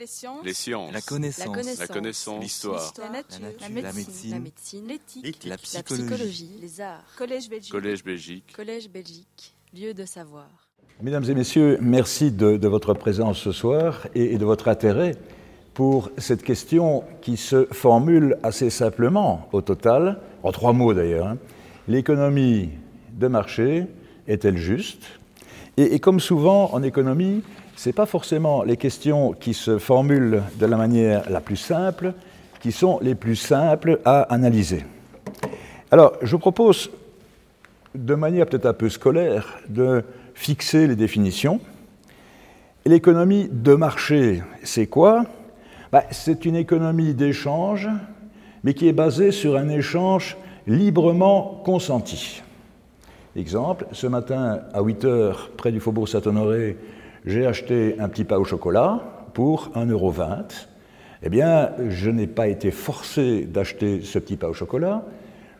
Les sciences. Les sciences. La connaissance. La connaissance. L'histoire. La nature. La La nature. médecine. La médecine. L'éthique. La La psychologie. psychologie. Les arts. Collège Belgique. Collège Belgique. Collège Belgique. Lieu de savoir. Mesdames et messieurs, merci de, de votre présence ce soir et, et de votre intérêt pour cette question qui se formule assez simplement au total, en trois mots d'ailleurs. hein. L'économie de marché est-elle juste? Et, et comme souvent en économie, ce n'est pas forcément les questions qui se formulent de la manière la plus simple qui sont les plus simples à analyser. Alors, je propose de manière peut-être un peu scolaire, de fixer les définitions. L'économie de marché, c'est quoi? Bah, C'est une économie d'échange, mais qui est basée sur un échange librement consenti. Exemple, ce matin à 8 heures, près du faubourg Saint-Honoré, j'ai acheté un petit pain au chocolat pour 1,20€. Eh bien, je n'ai pas été forcé d'acheter ce petit pain au chocolat,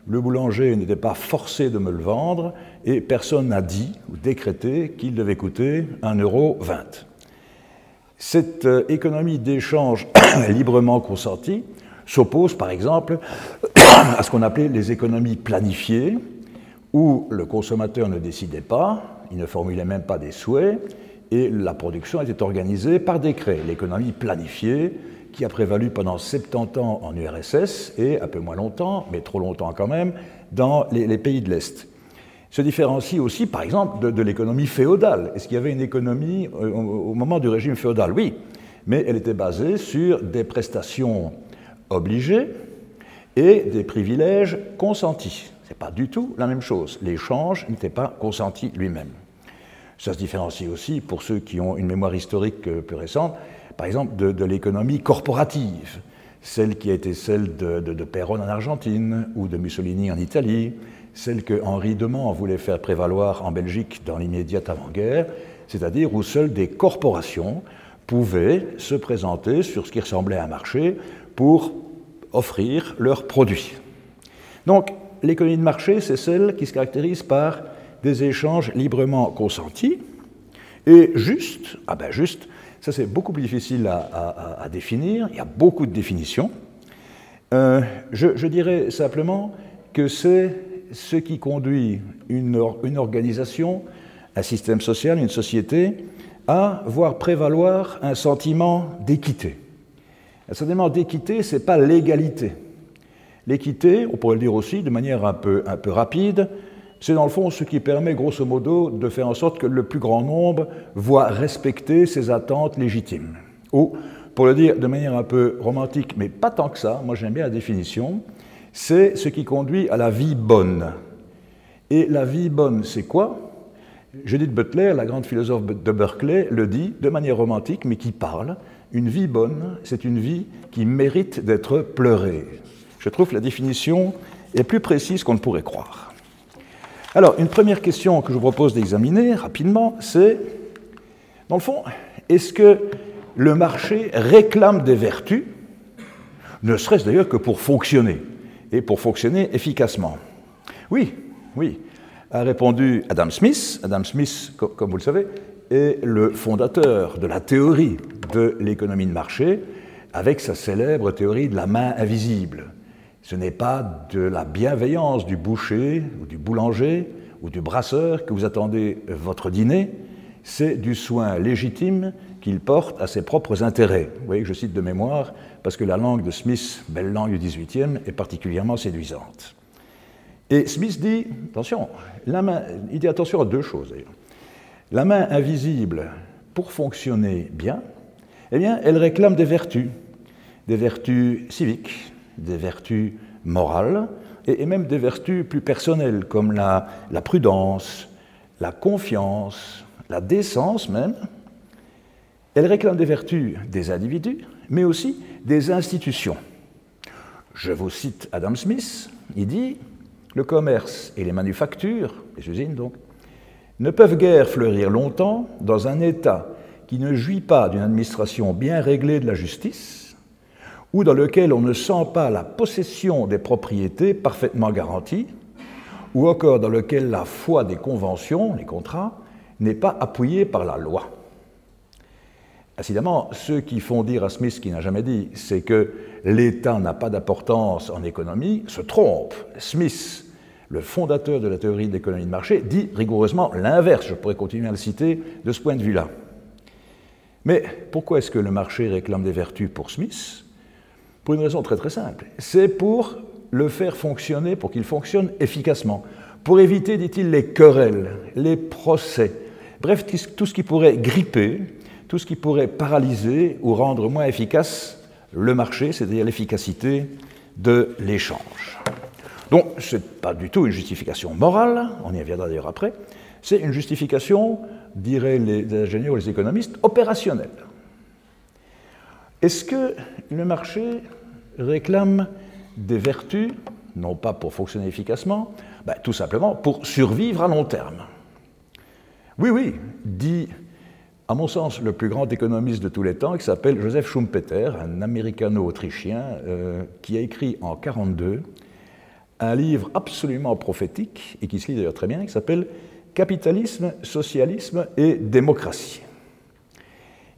le boulanger n'était pas forcé de me le vendre et personne n'a dit ou décrété qu'il devait coûter 1,20€. Cette euh, économie d'échange librement consentie s'oppose par exemple à ce qu'on appelait les économies planifiées, où le consommateur ne décidait pas, il ne formulait même pas des souhaits, et la production était organisée par décret. L'économie planifiée, qui a prévalu pendant 70 ans en URSS et un peu moins longtemps, mais trop longtemps quand même, dans les, pays de l'Est. Se différencie aussi, par exemple, de, de l'économie féodale. Est-ce qu'il y avait une économie euh, au, au moment du régime féodal? Oui, mais elle était basée sur des prestations obligées et des privilèges consentis. Ce n'est pas du tout la même chose. L'échange n'était pas consenti lui-même. Ça se différencie aussi, pour ceux qui ont une mémoire historique euh, plus récente, par exemple de, de l'économie corporative, celle qui a été celle de, de, de Perón en Argentine ou de Mussolini en Italie, celle que Henri Demand voulait faire prévaloir en Belgique dans l'immédiate avant-guerre, c'est-à-dire où seules des corporations pouvaient se présenter sur ce qui ressemblait à un marché pour offrir leurs produits. Donc, l'économie de marché, c'est celle qui se caractérise par des échanges librement consentis et juste, ah ben juste, ça c'est beaucoup plus difficile à, définir, il y a beaucoup de définitions. Euh, je, dirais simplement que c'est ce qui conduit une organisation, un système social, une société, à voir prévaloir un sentiment d'équité. Un sentiment d'équité, ce n'est pas l'égalité. L'équité, on pourrait le dire aussi de manière un peu, un peu rapide, c'est dans le fond ce qui permet grosso modo de faire en sorte que le plus grand nombre voit respecter ses attentes légitimes. Ou, pour le dire de manière un peu romantique, mais pas tant que ça, moi j'aime bien la définition, c'est ce qui conduit à la vie bonne. Et la vie bonne, c'est quoi? Judith Butler, la grande philosophe de Berkeley, le dit de manière romantique, mais qui parle. Une vie bonne, c'est une vie qui mérite d'être pleurée. Je trouve que la définition est plus précise qu'on ne pourrait croire. Alors, une première question que je vous propose d'examiner rapidement, c'est, dans le fond, est-ce que le marché réclame des vertus, ne serait-ce d'ailleurs que pour fonctionner, et pour fonctionner efficacement? Oui, oui, a répondu Adam Smith. Adam Smith, co- comme vous le savez, est le fondateur de la théorie de l'économie de marché, avec sa célèbre théorie de la main invisible. Ce n'est pas de la bienveillance du boucher ou du boulanger ou du brasseur que vous attendez votre dîner, c'est du soin légitime qu'il porte à ses propres intérêts. Vous voyez que je cite de mémoire parce que la langue de Smith, belle langue du XVIIIe, est particulièrement séduisante. Et Smith dit, attention, il dit attention à deux choses. La main invisible, pour fonctionner bien, eh bien, elle réclame des vertus, des vertus civiques, des vertus morales, et, même des vertus plus personnelles, comme la prudence, la confiance, la décence même. Elle réclame des vertus des individus, mais aussi des institutions. Je vous cite Adam Smith, il dit Le commerce et les manufactures, les usines donc, ne peuvent guère fleurir longtemps dans un État qui ne jouit pas d'une administration bien réglée de la justice, ou dans lequel on ne sent pas la possession des propriétés parfaitement garanties, ou encore dans lequel la foi des conventions, les contrats, n'est pas appuyée par la loi. Incidemment, ceux qui font dire à Smith ce qu'il n'a jamais dit, c'est que l'État n'a pas d'importance en économie, se trompent. Smith, le fondateur de la théorie de l'économie de marché, dit rigoureusement l'inverse. Je pourrais continuer à le citer de ce point de vue-là. Mais pourquoi est-ce que le marché réclame des vertus pour Smith? Pour une raison très très simple. C'est pour le faire fonctionner, pour qu'il fonctionne efficacement, pour éviter, dit-il, les querelles, les procès, bref, tout ce qui pourrait gripper, tout ce qui pourrait paralyser ou rendre moins efficace le marché, c'est-à-dire l'efficacité de l'échange. Donc, ce n'est pas du tout une justification morale, on y reviendra d'ailleurs après, c'est une justification, diraient les ingénieurs ou les économistes, opérationnelle. Est-ce que le marché réclame des vertus, non pas pour fonctionner efficacement, ben, tout simplement pour survivre à long terme? Oui, oui, dit à mon sens, le plus grand économiste de tous les temps, qui s'appelle Joseph Schumpeter, un américano-autrichien, euh, qui a écrit en 1942 un livre absolument prophétique, et qui se lit d'ailleurs très bien, qui s'appelle Capitalisme, socialisme et démocratie.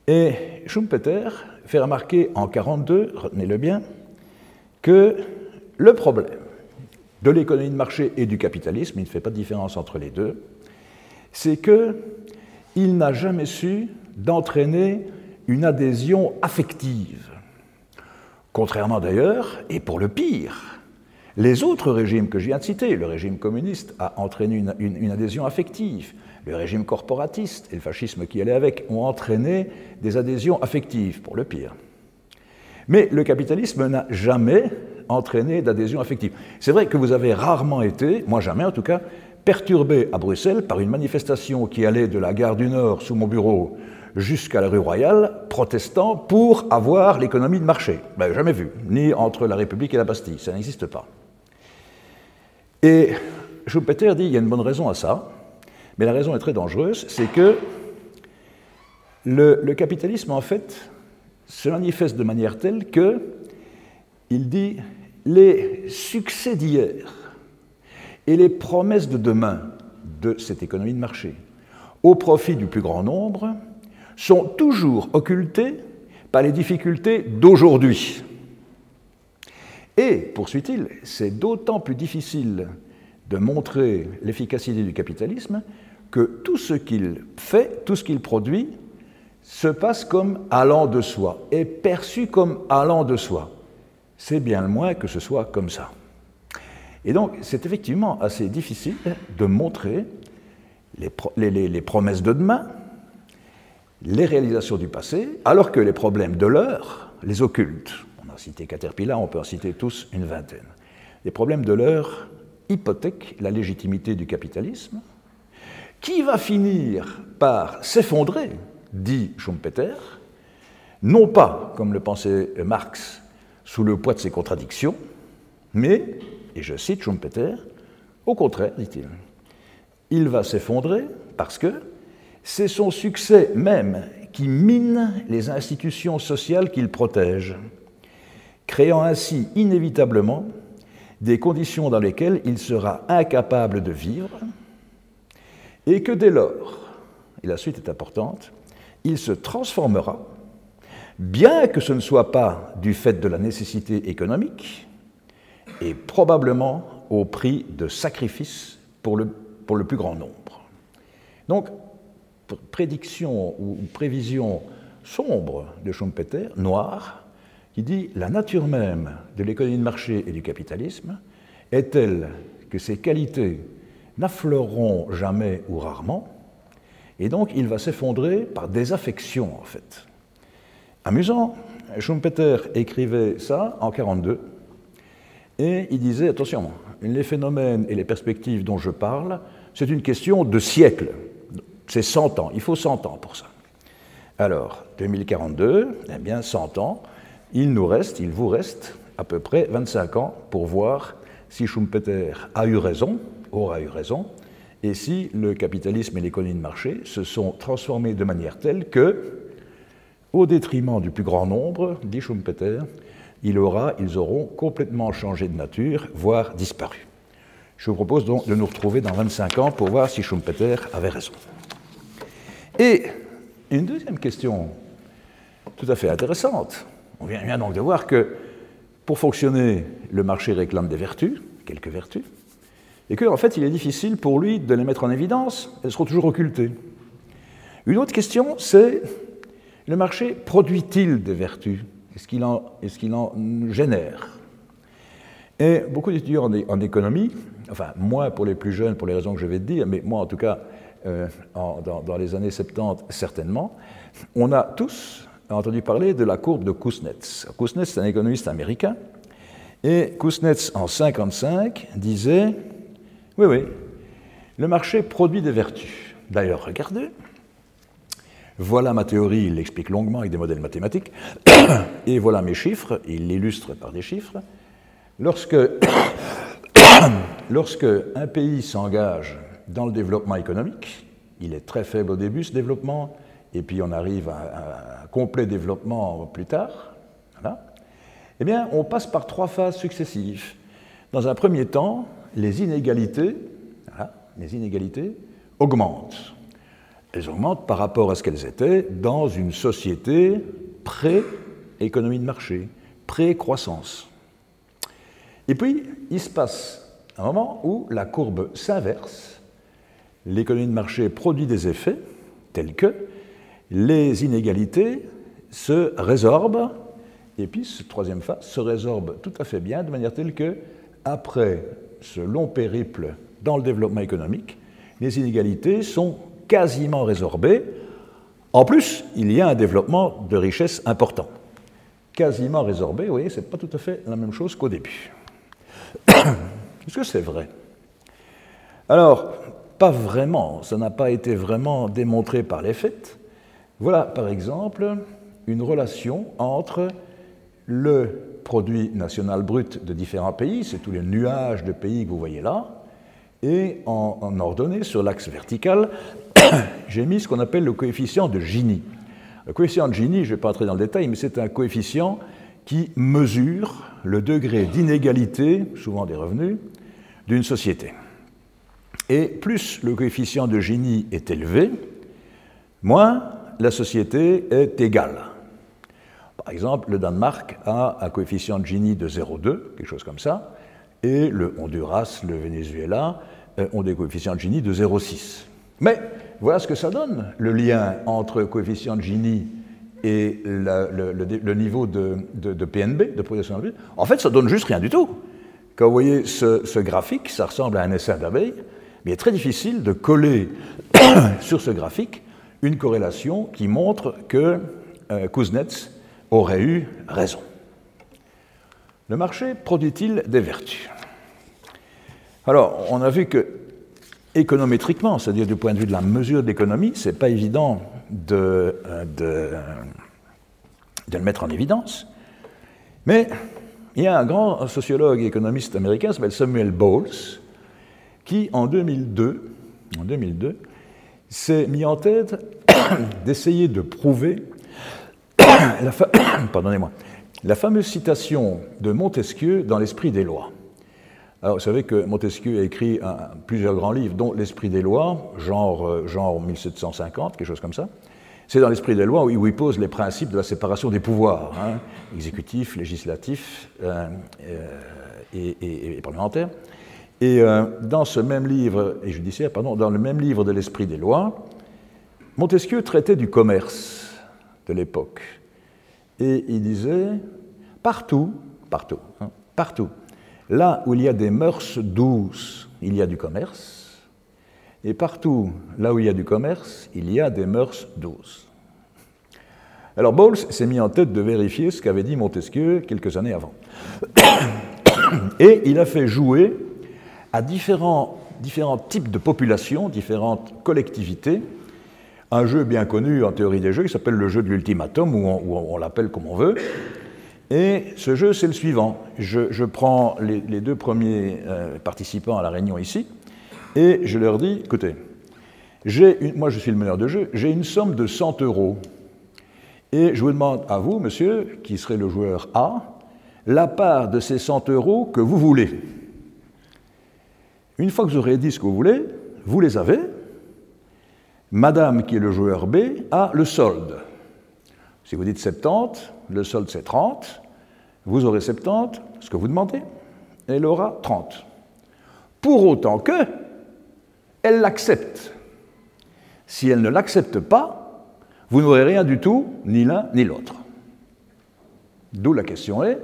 Et Schumpeter fait remarquer en 1942, retenez-le bien, que le problème de l'économie de marché et du capitalisme, il ne fait pas de différence entre les deux, c'est que il n'a jamais su d'entraîner une adhésion affective. Contrairement d'ailleurs, et pour le pire, les autres régimes que je viens de citer, le régime communiste a entraîné une, adhésion affective, le régime corporatiste et le fascisme qui allait avec ont entraîné des adhésions affectives, pour le pire. Mais le capitalisme n'a jamais entraîné d'adhésion affective. C'est vrai que vous avez rarement été, moi jamais en tout cas, perturbé à Bruxelles par une manifestation qui allait de la gare du Nord sous mon bureau jusqu'à la rue Royale, protestant pour avoir l'économie de marché. Ben, jamais vu, ni entre la République et la Bastille, ça n'existe pas. Et Schumpeter dit il y a une bonne raison à ça, mais la raison est très dangereuse, c'est que le, capitalisme, en fait, se manifeste de manière telle que, il dit, les succès d'hier et les promesses de demain de cette économie de marché au profit du plus grand nombre sont toujours occultées par les difficultés d'aujourd'hui. Et, poursuit-il, c'est d'autant plus difficile de montrer l'efficacité du capitalisme que tout ce qu'il fait, tout ce qu'il produit, se passe comme allant de soi, est perçu comme allant de soi. C'est bien le moins que ce soit comme ça. Et donc, c'est effectivement assez difficile de montrer les, promesses de demain, les réalisations du passé, alors que les problèmes de l'heure les occultent. On a cité Caterpillar, on peut en citer tous une vingtaine. Les problèmes de l'heure hypothèquent la légitimité du capitalisme, qui va finir par s'effondrer, dit Schumpeter, non pas, comme le pensait Marx, sous le poids de ses contradictions, mais et je cite Schumpeter, au contraire, dit-il, il va s'effondrer parce que c'est son succès même qui mine les institutions sociales qu'il protège, créant ainsi inévitablement des conditions dans lesquelles il sera incapable de vivre, et que dès lors, et la suite est importante, il se transformera, bien que ce ne soit pas du fait de la nécessité économique, et probablement au prix de sacrifices pour le, pour le plus grand nombre. Donc, prédiction ou prévision sombre de Schumpeter, noire, qui dit la nature même de l'économie de marché et du capitalisme est telle que ses qualités n'affleureront jamais ou rarement, et donc il va s'effondrer par désaffection en fait. Amusant, Schumpeter écrivait ça en 1942, et il disait, attention, les phénomènes et les perspectives dont je parle, c'est une question de siècle. C'est 100 ans, il faut 100 ans pour ça. Alors, 2042, eh bien 100 ans, il nous reste, il vous reste à peu près 25 ans pour voir si Schumpeter a eu raison, aura eu raison, et si le capitalisme et l'économie de marché se sont transformés de manière telle que, au détriment du plus grand nombre, dit Schumpeter, ils auront complètement changé de nature, voire disparu. Je vous propose donc de nous retrouver dans 25 ans pour voir si Schumpeter avait raison. Et une deuxième question tout à fait intéressante. On vient donc de voir que pour fonctionner, le marché réclame des vertus, quelques vertus, et qu'en en fait, il est difficile pour lui de les mettre en évidence, elles seront toujours occultées. Une autre question, c'est le marché produit-il des vertus? Est-ce qu'il en, génère? Et beaucoup d'étudiants en, économie, enfin moi pour les plus jeunes, pour les raisons que je vais te dire, mais moi en tout cas euh, dans, les années 70 certainement, on a tous entendu parler de la courbe de Kuznets. Kuznets, c'est un économiste américain, et Kuznets, en 1955, disait Oui, oui, le marché produit des vertus. D'ailleurs, regardez, voilà ma théorie, il l'explique longuement avec des modèles mathématiques, et voilà mes chiffres, il l'illustre par des chiffres. Lorsque, lorsque un pays s'engage dans le développement économique, il est très faible au début, ce développement, et puis on arrive à complet développement plus tard, eh bien, on passe par trois phases successives. Dans un premier temps, les inégalités, les inégalités augmentent. Elles augmentent par rapport à ce qu'elles étaient dans une société pré-économie de marché, pré-croissance. Et puis, il se passe un moment où la courbe s'inverse, l'économie de marché produit des effets tels que les inégalités se résorbent, et puis, cette troisième phase se résorbe tout à fait bien, de manière telle que, après ce long périple dans le développement économique, les inégalités sont quasiment résorbées. En plus, il y a un développement de richesse important. Quasiment résorbé, vous voyez, ce n'est pas tout à fait la même chose qu'au début. Est-ce que c'est vrai? Alors, pas vraiment, ça n'a pas été vraiment démontré par les faits, voilà, par exemple, une relation entre le produit national brut de différents pays, c'est tous les nuages de pays que vous voyez là, et en, ordonnée sur l'axe vertical, j'ai mis ce qu'on appelle le coefficient de Gini. Le coefficient de Gini, je ne vais pas entrer dans le détail, mais c'est un coefficient qui mesure le degré d'inégalité, souvent des revenus, d'une société. Et plus le coefficient de Gini est élevé, moins la société est égale. Par exemple, le Danemark a un coefficient de Gini de 0,2, quelque chose comme ça, et le Honduras, le Venezuela euh, ont des coefficients de Gini de 0,6. Mais voilà ce que ça donne, le lien entre coefficient de Gini et le, niveau de, PNB, de production de En fait, ça donne juste rien du tout. Quand vous voyez ce, graphique, ça ressemble à un essaim d'abeilles, mais il est très difficile de coller sur ce graphique une corrélation qui montre que euh, Kuznets aurait eu raison. Le marché produit-il des vertus? Alors, on a vu que économétriquement, c'est-à-dire du point de vue de la mesure de l'économie, ce n'est pas évident de, euh, de, le mettre en évidence. Mais il y a un grand sociologue et économiste américain, s'appelle Samuel Bowles, qui en 2002, en 2002 s'est mis en tête d'essayer de prouver la, Pardonnez-moi, la fameuse citation de Montesquieu dans l'Esprit des lois. Alors, vous savez que Montesquieu a écrit plusieurs grands livres, dont L'Esprit des lois, genre, euh, genre 1750, quelque chose comme ça. C'est dans l'Esprit des lois où il pose les principes de la séparation des pouvoirs, hein, exécutif, législatif euh, euh, et, et, parlementaire. Et dans ce même livre, et judiciaire, pardon, dans le même livre de l'Esprit des lois, Montesquieu traitait du commerce de l'époque. Et il disait, partout, partout, hein, partout, là où il y a des mœurs douces, il y a du commerce, et partout, là où il y a du commerce, il y a des mœurs douces. Alors Bowles s'est mis en tête de vérifier ce qu'avait dit Montesquieu quelques années avant. Et il a fait jouer à différents, différents types de populations, différentes collectivités, un jeu bien connu en théorie des jeux qui s'appelle le jeu de l'ultimatum, ou on, l'appelle comme on veut. Et ce jeu, c'est le suivant. Je, prends les, deux premiers euh, participants à la réunion ici, et je leur dis, écoutez, moi je suis le meneur de jeu, j'ai une somme de 100 euros. Et je vous demande à vous, monsieur, qui serait le joueur A, la part de ces 100 euros que vous voulez. Une fois que vous aurez dit ce que vous voulez, vous les avez, Madame, qui est le joueur B, a le solde. Si vous dites 70, le solde c'est 30, vous aurez 70, ce que vous demandez, elle aura 30. Pour autant que elle l'accepte. Si elle ne l'accepte pas, vous n'aurez rien du tout, ni l'un ni l'autre. D'où la question est,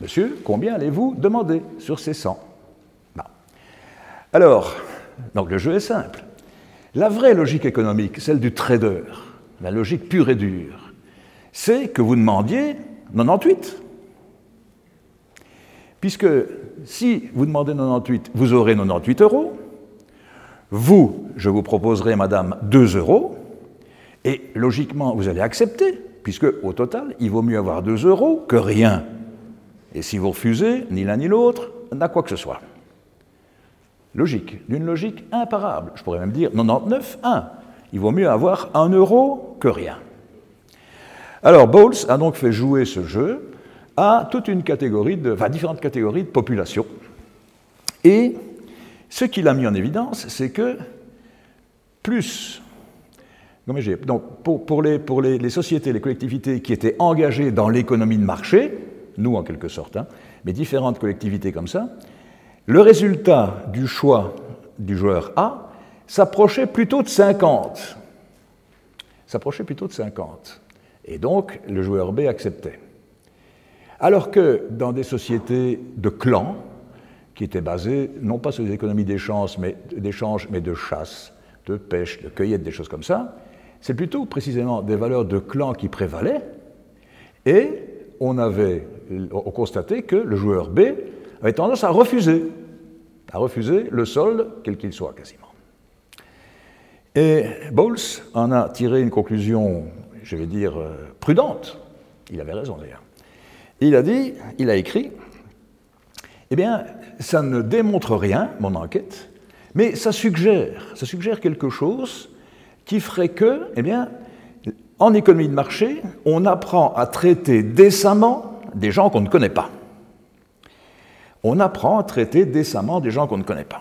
monsieur, combien allez-vous demander sur ces 100 Alors, donc le jeu est simple. La vraie logique économique, celle du trader, la logique pure et dure, c'est que vous demandiez 98. Puisque si vous demandez 98, vous aurez 98 euros. Vous, je vous proposerai, madame, 2 euros. Et logiquement, vous allez accepter, puisque au total, il vaut mieux avoir 2 euros que rien. Et si vous refusez, ni l'un ni l'autre n'a quoi que ce soit. Logique, d'une logique imparable. Je pourrais même dire 99, 1. Il vaut mieux avoir 1 euro que rien. Alors Bowles a donc fait jouer ce jeu à toute une catégorie de, enfin, différentes catégories de population. Et ce qu'il a mis en évidence, c'est que plus donc pour, les, pour les, sociétés, les collectivités qui étaient engagées dans l'économie de marché, nous en quelque sorte, hein, mais différentes collectivités comme ça, le résultat du choix du joueur A s'approchait plutôt de 50. S'approchait plutôt de 50. Et donc, le joueur B acceptait. Alors que dans des sociétés de clans, qui étaient basées non pas sur des économies d'échange, mais, de chasse, de pêche, de cueillette, des choses comme ça, c'est plutôt précisément des valeurs de clan qui prévalaient, et on avait on que le joueur B avait tendance à refuser, à refuser le solde, quel qu'il soit quasiment. Et Bowles en a tiré une conclusion, je vais dire, euh, prudente. Il avait raison d'ailleurs. Il a dit, il a écrit, eh bien, ça ne démontre rien, mon enquête, mais ça suggère, ça suggère quelque chose qui ferait que, eh bien, en économie de marché, on apprend à traiter décemment des gens qu'on ne connaît pas. On apprend à traiter décemment des gens qu'on ne connaît pas.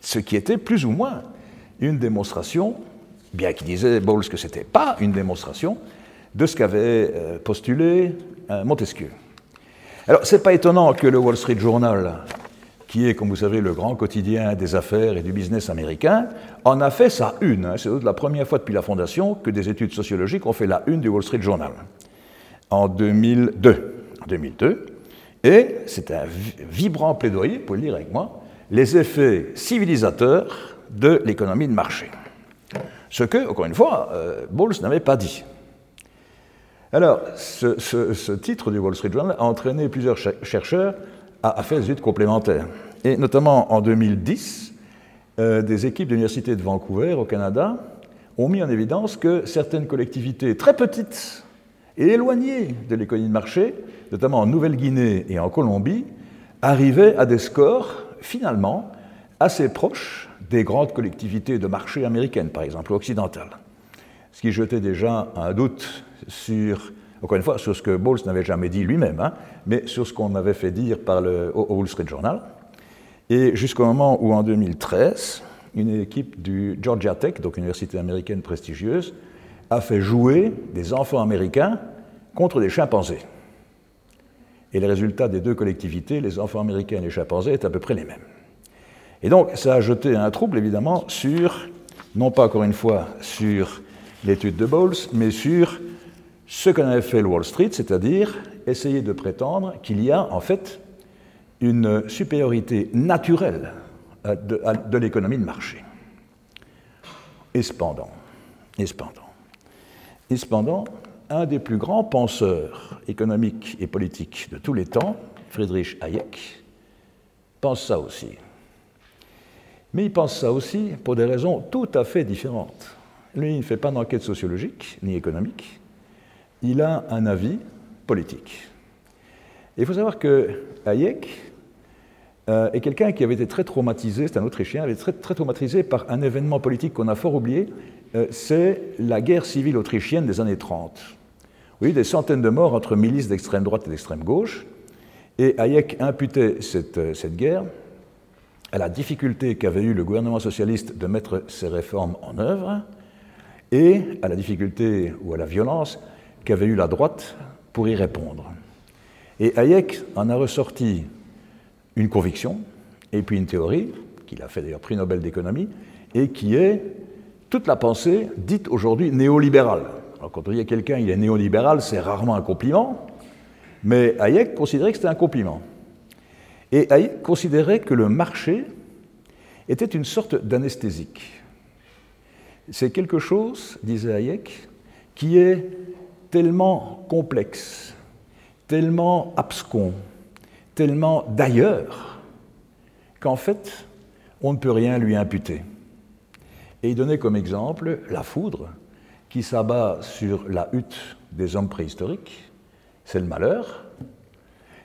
Ce qui était plus ou moins une démonstration, bien qu'il disait Bowles que ce n'était pas une démonstration, de ce qu'avait euh, postulé euh, Montesquieu. Alors, ce n'est pas étonnant que le Wall Street Journal qui est, comme vous savez, le grand quotidien des affaires et du business américain, en a fait sa une. Hein. C'est la première fois depuis la fondation que des études sociologiques ont fait la une du Wall Street Journal, en 2002. En 2002. Et c'est un vibrant plaidoyer, pour le lire avec moi, les effets civilisateurs de l'économie de marché. Ce que, encore une fois, euh, Bowles n'avait pas dit. Alors, ce, titre du Wall Street Journal a entraîné plusieurs chercheurs a, fait des études complémentaires. Et notamment en 2010, euh, des équipes de l'Université de Vancouver au Canada ont mis en évidence que certaines collectivités très petites et éloignées de l'économie de marché, notamment en Nouvelle-Guinée et en Colombie, arrivaient à des scores finalement assez proches des grandes collectivités de marché américaines, par exemple, occidentales. Ce qui jetait déjà un doute sur encore une fois, sur ce que Bowles n'avait jamais dit lui-même, hein, mais sur ce qu'on avait fait dire par le Wall Street Journal. Et jusqu'au moment où, en 2013, une équipe du Georgia Tech, donc une université américaine prestigieuse, a fait jouer des enfants américains contre des chimpanzés. Et les résultats des deux collectivités, les enfants américains et les chimpanzés, étaient à peu près les mêmes. Et donc, ça a jeté un trouble, évidemment, sur, non pas encore une fois sur l'étude de Bowles, mais sur ce qu'en avait fait le Wall Street, c'est-à-dire essayer de prétendre qu'il y a en fait une supériorité naturelle de, l'économie de marché. Et cependant, et cependant, et cependant, un des plus grands penseurs économiques et politiques de tous les temps, Friedrich Hayek, pense ça aussi. Mais il pense ça aussi pour des raisons tout à fait différentes. Lui, il ne fait pas d'enquête sociologique ni économique, il a un avis politique. il faut savoir que Hayek euh, est quelqu'un qui avait été très traumatisé, c'est un Autrichien, avait été très, traumatisé par un événement politique qu'on a fort oublié, c'est la guerre civile autrichienne des années 30. Oui, des centaines de morts entre milices d'extrême droite et d'extrême gauche. Et Hayek imputait cette, euh, guerre à la difficulté qu'avait eu le gouvernement socialiste de mettre ses réformes en œuvre et à la difficulté ou à la violence qu'avait eu la droite pour y répondre. Et Hayek en a ressorti une conviction et puis une théorie, qu'il a fait d'ailleurs prix Nobel d'économie, et qui est toute la pensée dite aujourd'hui néolibérale. Alors quand on dit à quelqu'un il est néolibéral, c'est rarement un compliment, mais Hayek considérait que c'était un compliment. Et Hayek considérait que le marché était une sorte d'anesthésique. C'est quelque chose, disait Hayek, qui est tellement complexe, tellement abscon, tellement d'ailleurs, qu'en fait, on ne peut rien lui imputer. Et il donnait comme exemple la foudre qui s'abat sur la hutte des hommes préhistoriques, c'est le malheur,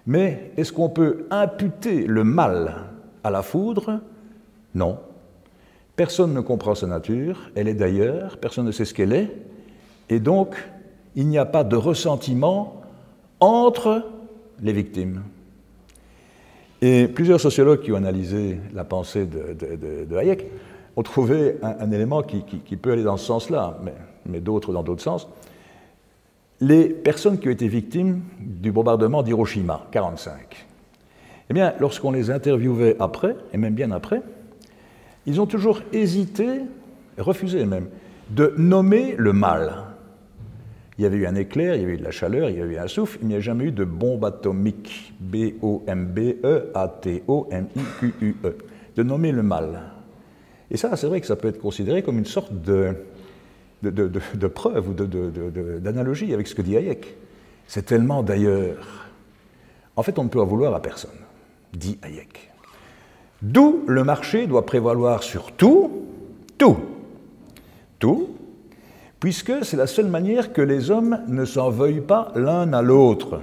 mais est-ce qu'on peut imputer le mal à la foudre? Non. Personne ne comprend sa nature, elle est d'ailleurs, personne ne sait ce qu'elle est, et donc il n'y a pas de ressentiment entre les victimes. Et plusieurs sociologues qui ont analysé la pensée de, Hayek ont trouvé un, élément qui, peut aller dans ce sens-là, mais, d'autres dans d'autres sens. Les personnes qui ont été victimes du bombardement d'Hiroshima, 1945, eh bien, lorsqu'on les interviewait après, et même bien après, ils ont toujours hésité, refusé même, de nommer le mal. Il y avait eu un éclair, il y avait eu de la chaleur, il y avait eu un souffle, il n'y a jamais eu de bombe atomique. B-O-M-B-E-A-T-O-M-I-Q-U-E. De nommer le mal. Et ça, c'est vrai que ça peut être considéré comme une sorte de, de, de preuve ou d'analogie avec ce que dit Hayek. C'est tellement d'ailleurs. En fait, on ne peut en vouloir à personne, dit Hayek. D'où le marché doit prévaloir sur tout, tout, tout, puisque c'est la seule manière que les hommes ne s'en veuillent pas l'un à l'autre.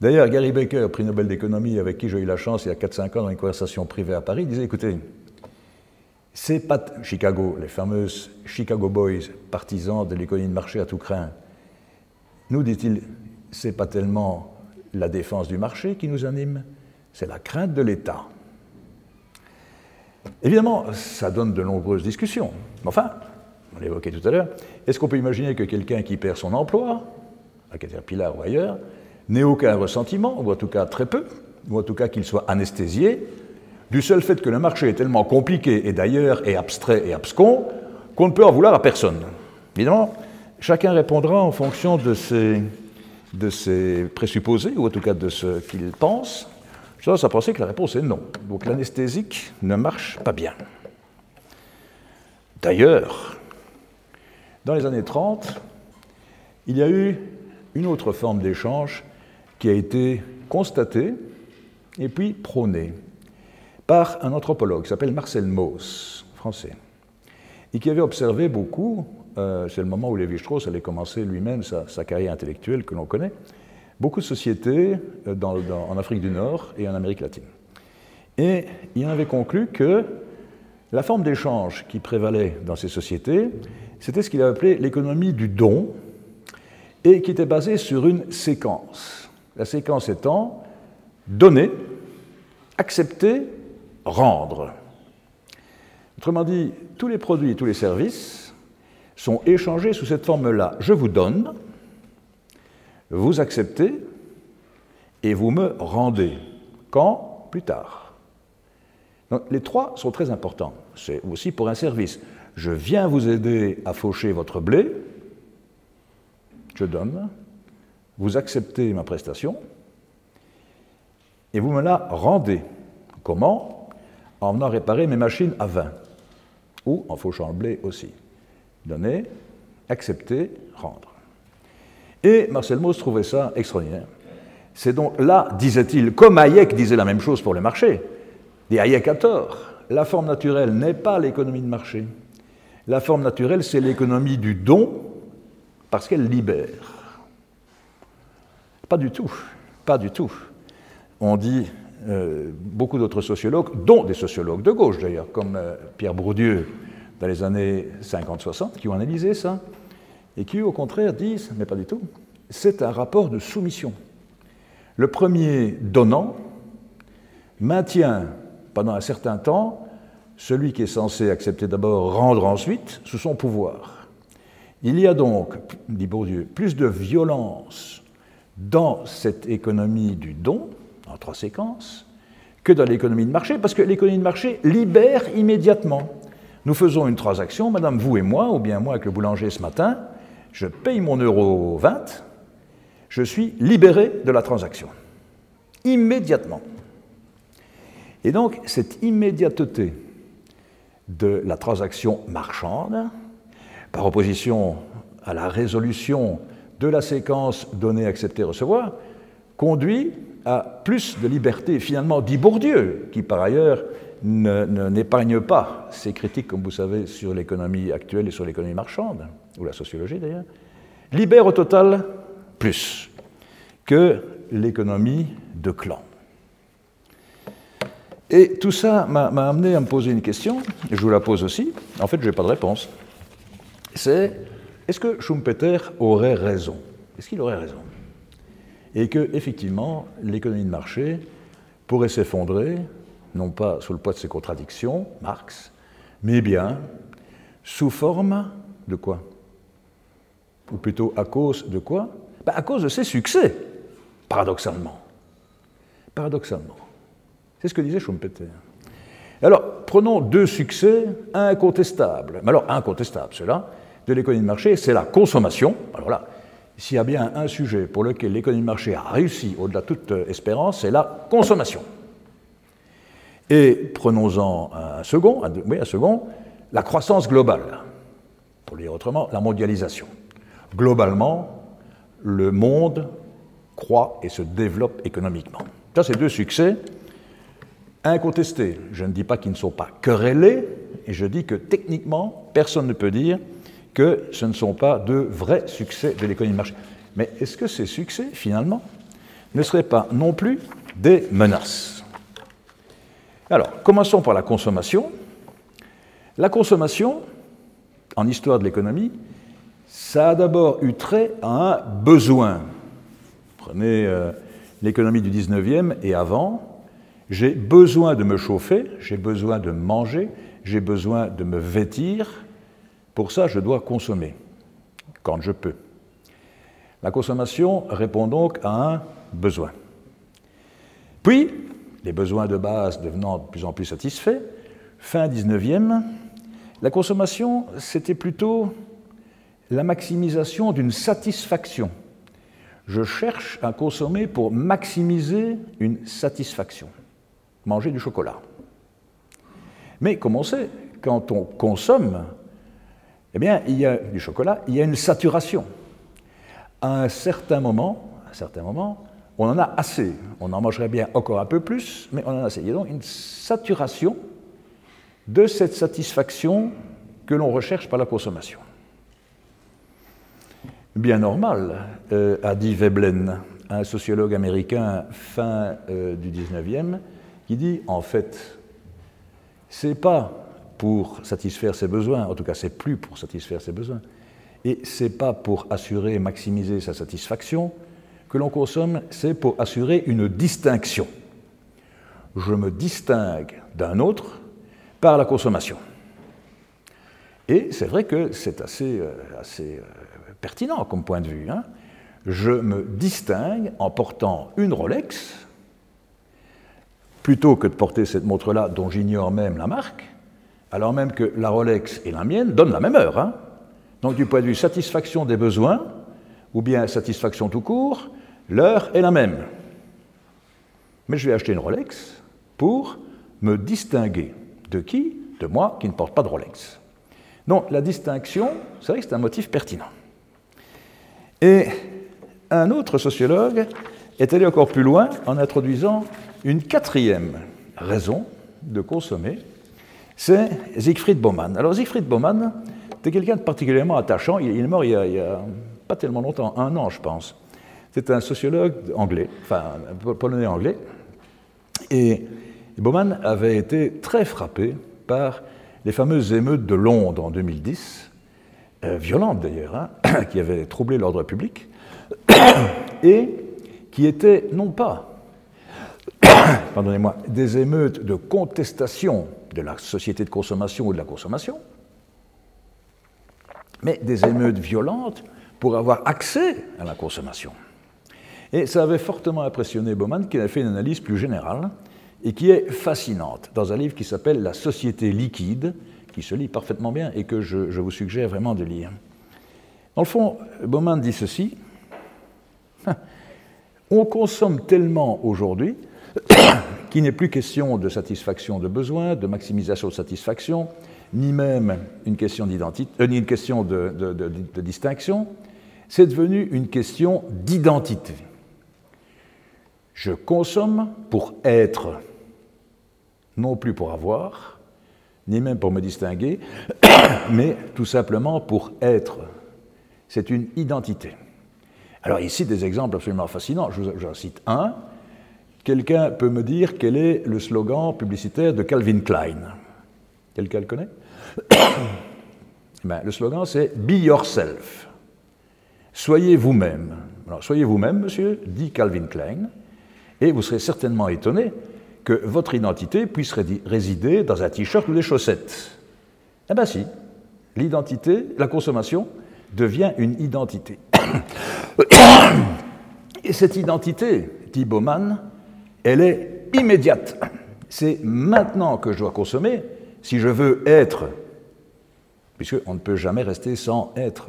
D'ailleurs, Gary Baker, prix Nobel d'économie, avec qui j'ai eu la chance il y a 4-5 ans dans une conversation privée à Paris, disait écoutez, c'est pas Chicago, les fameuses Chicago Boys, partisans de l'économie de marché à tout craint. Nous, dit-il, c'est pas tellement la défense du marché qui nous anime, c'est la crainte de l'État. Évidemment, ça donne de nombreuses discussions. Enfin, on l'évoquait tout à l'heure, est-ce qu'on peut imaginer que quelqu'un qui perd son emploi, à Caterpillar ou ailleurs, n'ait aucun ressentiment, ou en tout cas très peu, ou en tout cas qu'il soit anesthésié, du seul fait que le marché est tellement compliqué et d'ailleurs est abstrait et abscon, qu'on ne peut en vouloir à personne. Évidemment, chacun répondra en fonction de ses, de ses présupposés, ou en tout cas de ce qu'il pense. Je dois à penser que la réponse est non. Donc l'anesthésique ne marche pas bien. D'ailleurs, dans les années 30, il y a eu une autre forme d'échange qui a été constatée et puis prônée par un anthropologue qui s'appelle Marcel Mauss, français, et qui avait observé beaucoup, euh, c'est le moment où Lévi-Strauss allait commencer lui-même sa, carrière intellectuelle que l'on connaît, beaucoup de sociétés euh, en Afrique du Nord et en Amérique latine. Et il en avait conclu que la forme d'échange qui prévalait dans ces sociétés, c'était ce qu'il a appelé l'économie du don, et qui était basée sur une séquence. La séquence étant donner, accepter, rendre. Autrement dit, tous les produits et tous les services sont échangés sous cette forme-là. Je vous donne, vous acceptez et vous me rendez. Quand? Plus tard. Donc, les trois sont très importants. C'est aussi pour un service. Je viens vous aider à faucher votre blé, je donne, vous acceptez ma prestation et vous me la rendez. Comment? En venant réparer mes machines à vin ou en fauchant le blé aussi. Donner, accepter, rendre. Et Marcel Mauss trouvait ça extraordinaire. C'est donc là, disait-il, comme Hayek disait la même chose pour le marché, et Hayek a tort, la forme naturelle n'est pas l'économie de marché. La forme naturelle, c'est l'économie du don, parce qu'elle libère. Pas du tout, pas du tout. On dit, euh, beaucoup d'autres sociologues, dont des sociologues de gauche d'ailleurs, comme euh, Pierre Bourdieu dans les années 50-60, qui ont analysé ça, et qui, au contraire, disent, mais pas du tout, c'est un rapport de soumission. Le premier donnant maintient pendant un certain temps celui qui est censé accepter d'abord, rendre ensuite, sous son pouvoir. Il y a donc, dit Bourdieu, plus de violence dans cette économie du don, en trois séquences, que dans l'économie de marché, parce que l'économie de marché libère immédiatement. Nous faisons une transaction, madame, vous et moi, ou bien moi avec le boulanger ce matin, je paye mon euro 20, je suis libéré de la transaction. Immédiatement. Et donc, cette immédiateté de la transaction marchande, par opposition à la résolution de la séquence donner, accepter, recevoir, conduit à plus de liberté. Finalement, dit Bourdieu, qui par ailleurs n'épargne pas ses critiques, comme vous savez, sur l'économie actuelle et sur l'économie marchande, ou la sociologie d'ailleurs, libère au total plus que l'économie de clan. Et tout ça m'a amené à me poser une question, et je vous la pose aussi, en fait je n'ai pas de réponse. C'est, est-ce que Schumpeter aurait raison? Est-ce qu'il aurait raison? Et que, effectivement, l'économie de marché pourrait s'effondrer, non pas sous le poids de ses contradictions, Marx, mais bien sous forme de quoi? Ou plutôt à cause de quoi? Ben, À cause de ses succès, paradoxalement. Paradoxalement. C'est ce que disait Schumpeter. Alors, prenons deux succès incontestables. Mais alors, incontestables, ceux-là, de l'économie de marché, c'est la consommation. Alors là, s'il y a bien un sujet pour lequel l'économie de marché a réussi au-delà de toute espérance, c'est la consommation. Et prenons-en un second, oui, un second, la croissance globale. Pour le dire autrement, la mondialisation. Globalement, le monde croît et se développe économiquement. Ça, c'est deux succès incontestés. Je ne dis pas qu'ils ne sont pas querellés, et je dis que techniquement, personne ne peut dire que ce ne sont pas de vrais succès de l'économie de marché. Mais est-ce que ces succès, finalement, ne seraient pas non plus des menaces? Alors, commençons par la consommation. La consommation, en histoire de l'économie, ça a d'abord eu trait à un besoin. Prenez euh, l'économie du 19e et avant, j'ai besoin de me chauffer, j'ai besoin de manger, j'ai besoin de me vêtir. Pour ça, je dois consommer, quand je peux. La consommation répond donc à un besoin. Puis, les besoins de base devenant de plus en plus satisfaits, fin 19e, la consommation, c'était plutôt la maximisation d'une satisfaction. Je cherche à consommer pour maximiser une satisfaction manger du chocolat. Mais comme on sait, quand on consomme, eh bien, il y a du chocolat, il y a une saturation. À un certain moment, à un certain moment, on en a assez. On en mangerait bien encore un peu plus, mais on en a assez. Il y a donc une saturation de cette satisfaction que l'on recherche par la consommation. Bien normal, euh, a dit Veblen, un sociologue américain fin euh, du 19e, qui dit en fait, c'est pas pour satisfaire ses besoins, en tout cas c'est plus pour satisfaire ses besoins, et c'est pas pour assurer et maximiser sa satisfaction que l'on consomme, c'est pour assurer une distinction. Je me distingue d'un autre par la consommation. Et c'est vrai que c'est assez, euh, assez, euh, pertinent comme point de vue. Hein. Je me distingue en portant une Rolex plutôt que de porter cette montre-là dont j'ignore même la marque, alors même que la Rolex et la mienne donnent la même heure. Hein. Donc du point de vue satisfaction des besoins, ou bien satisfaction tout court, l'heure est la même. Mais je vais acheter une Rolex pour me distinguer de qui? De moi qui ne porte pas de Rolex. Donc la distinction, c'est vrai que c'est un motif pertinent. Et un autre sociologue est allé encore plus loin en introduisant une quatrième raison de consommer, c'est Siegfried Baumann. Alors Siegfried Baumann était quelqu'un de particulièrement attachant. Il est mort il y, a, pas tellement longtemps, un an je pense. C'est un sociologue anglais, enfin polonais anglais. Et Baumann avait été très frappé par les fameuses émeutes de Londres en 2010, euh, violentes d'ailleurs, hein, qui avaient troublé l'ordre public, et qui étaient non pas pardonnez-moi, des émeutes de contestation de la société de consommation ou de la consommation, mais des émeutes violentes pour avoir accès à la consommation. Et ça avait fortement impressionné Bauman qui a fait une analyse plus générale et qui est fascinante dans un livre qui s'appelle La société liquide, qui se lit parfaitement bien et que je, vous suggère vraiment de lire. Dans le fond, Bauman dit ceci on consomme tellement aujourd'hui qu'il n'est plus question de satisfaction de besoins, de maximisation de satisfaction, ni même une question, euh, ni une question de, de distinction. C'est devenu une question d'identité. Je consomme pour être, non plus pour avoir, ni même pour me distinguer, mais tout simplement pour être. C'est une identité. Alors ici, des exemples absolument fascinants. Je vous en cite un. Quelqu'un peut me dire quel est le slogan publicitaire de Calvin Klein Quelqu'un le connaît? Ben, Le slogan, c'est Be yourself. Soyez vous-même. Soyez vous-même, monsieur, dit Calvin Klein, et vous serez certainement étonné que votre identité puisse résider dans un t-shirt ou des chaussettes. Eh bien si, l'identité, la consommation devient une identité. Et cette identité, dit Bauman, elle est immédiate. C'est maintenant que je dois consommer si je veux être, puisqu'on ne peut jamais rester sans être.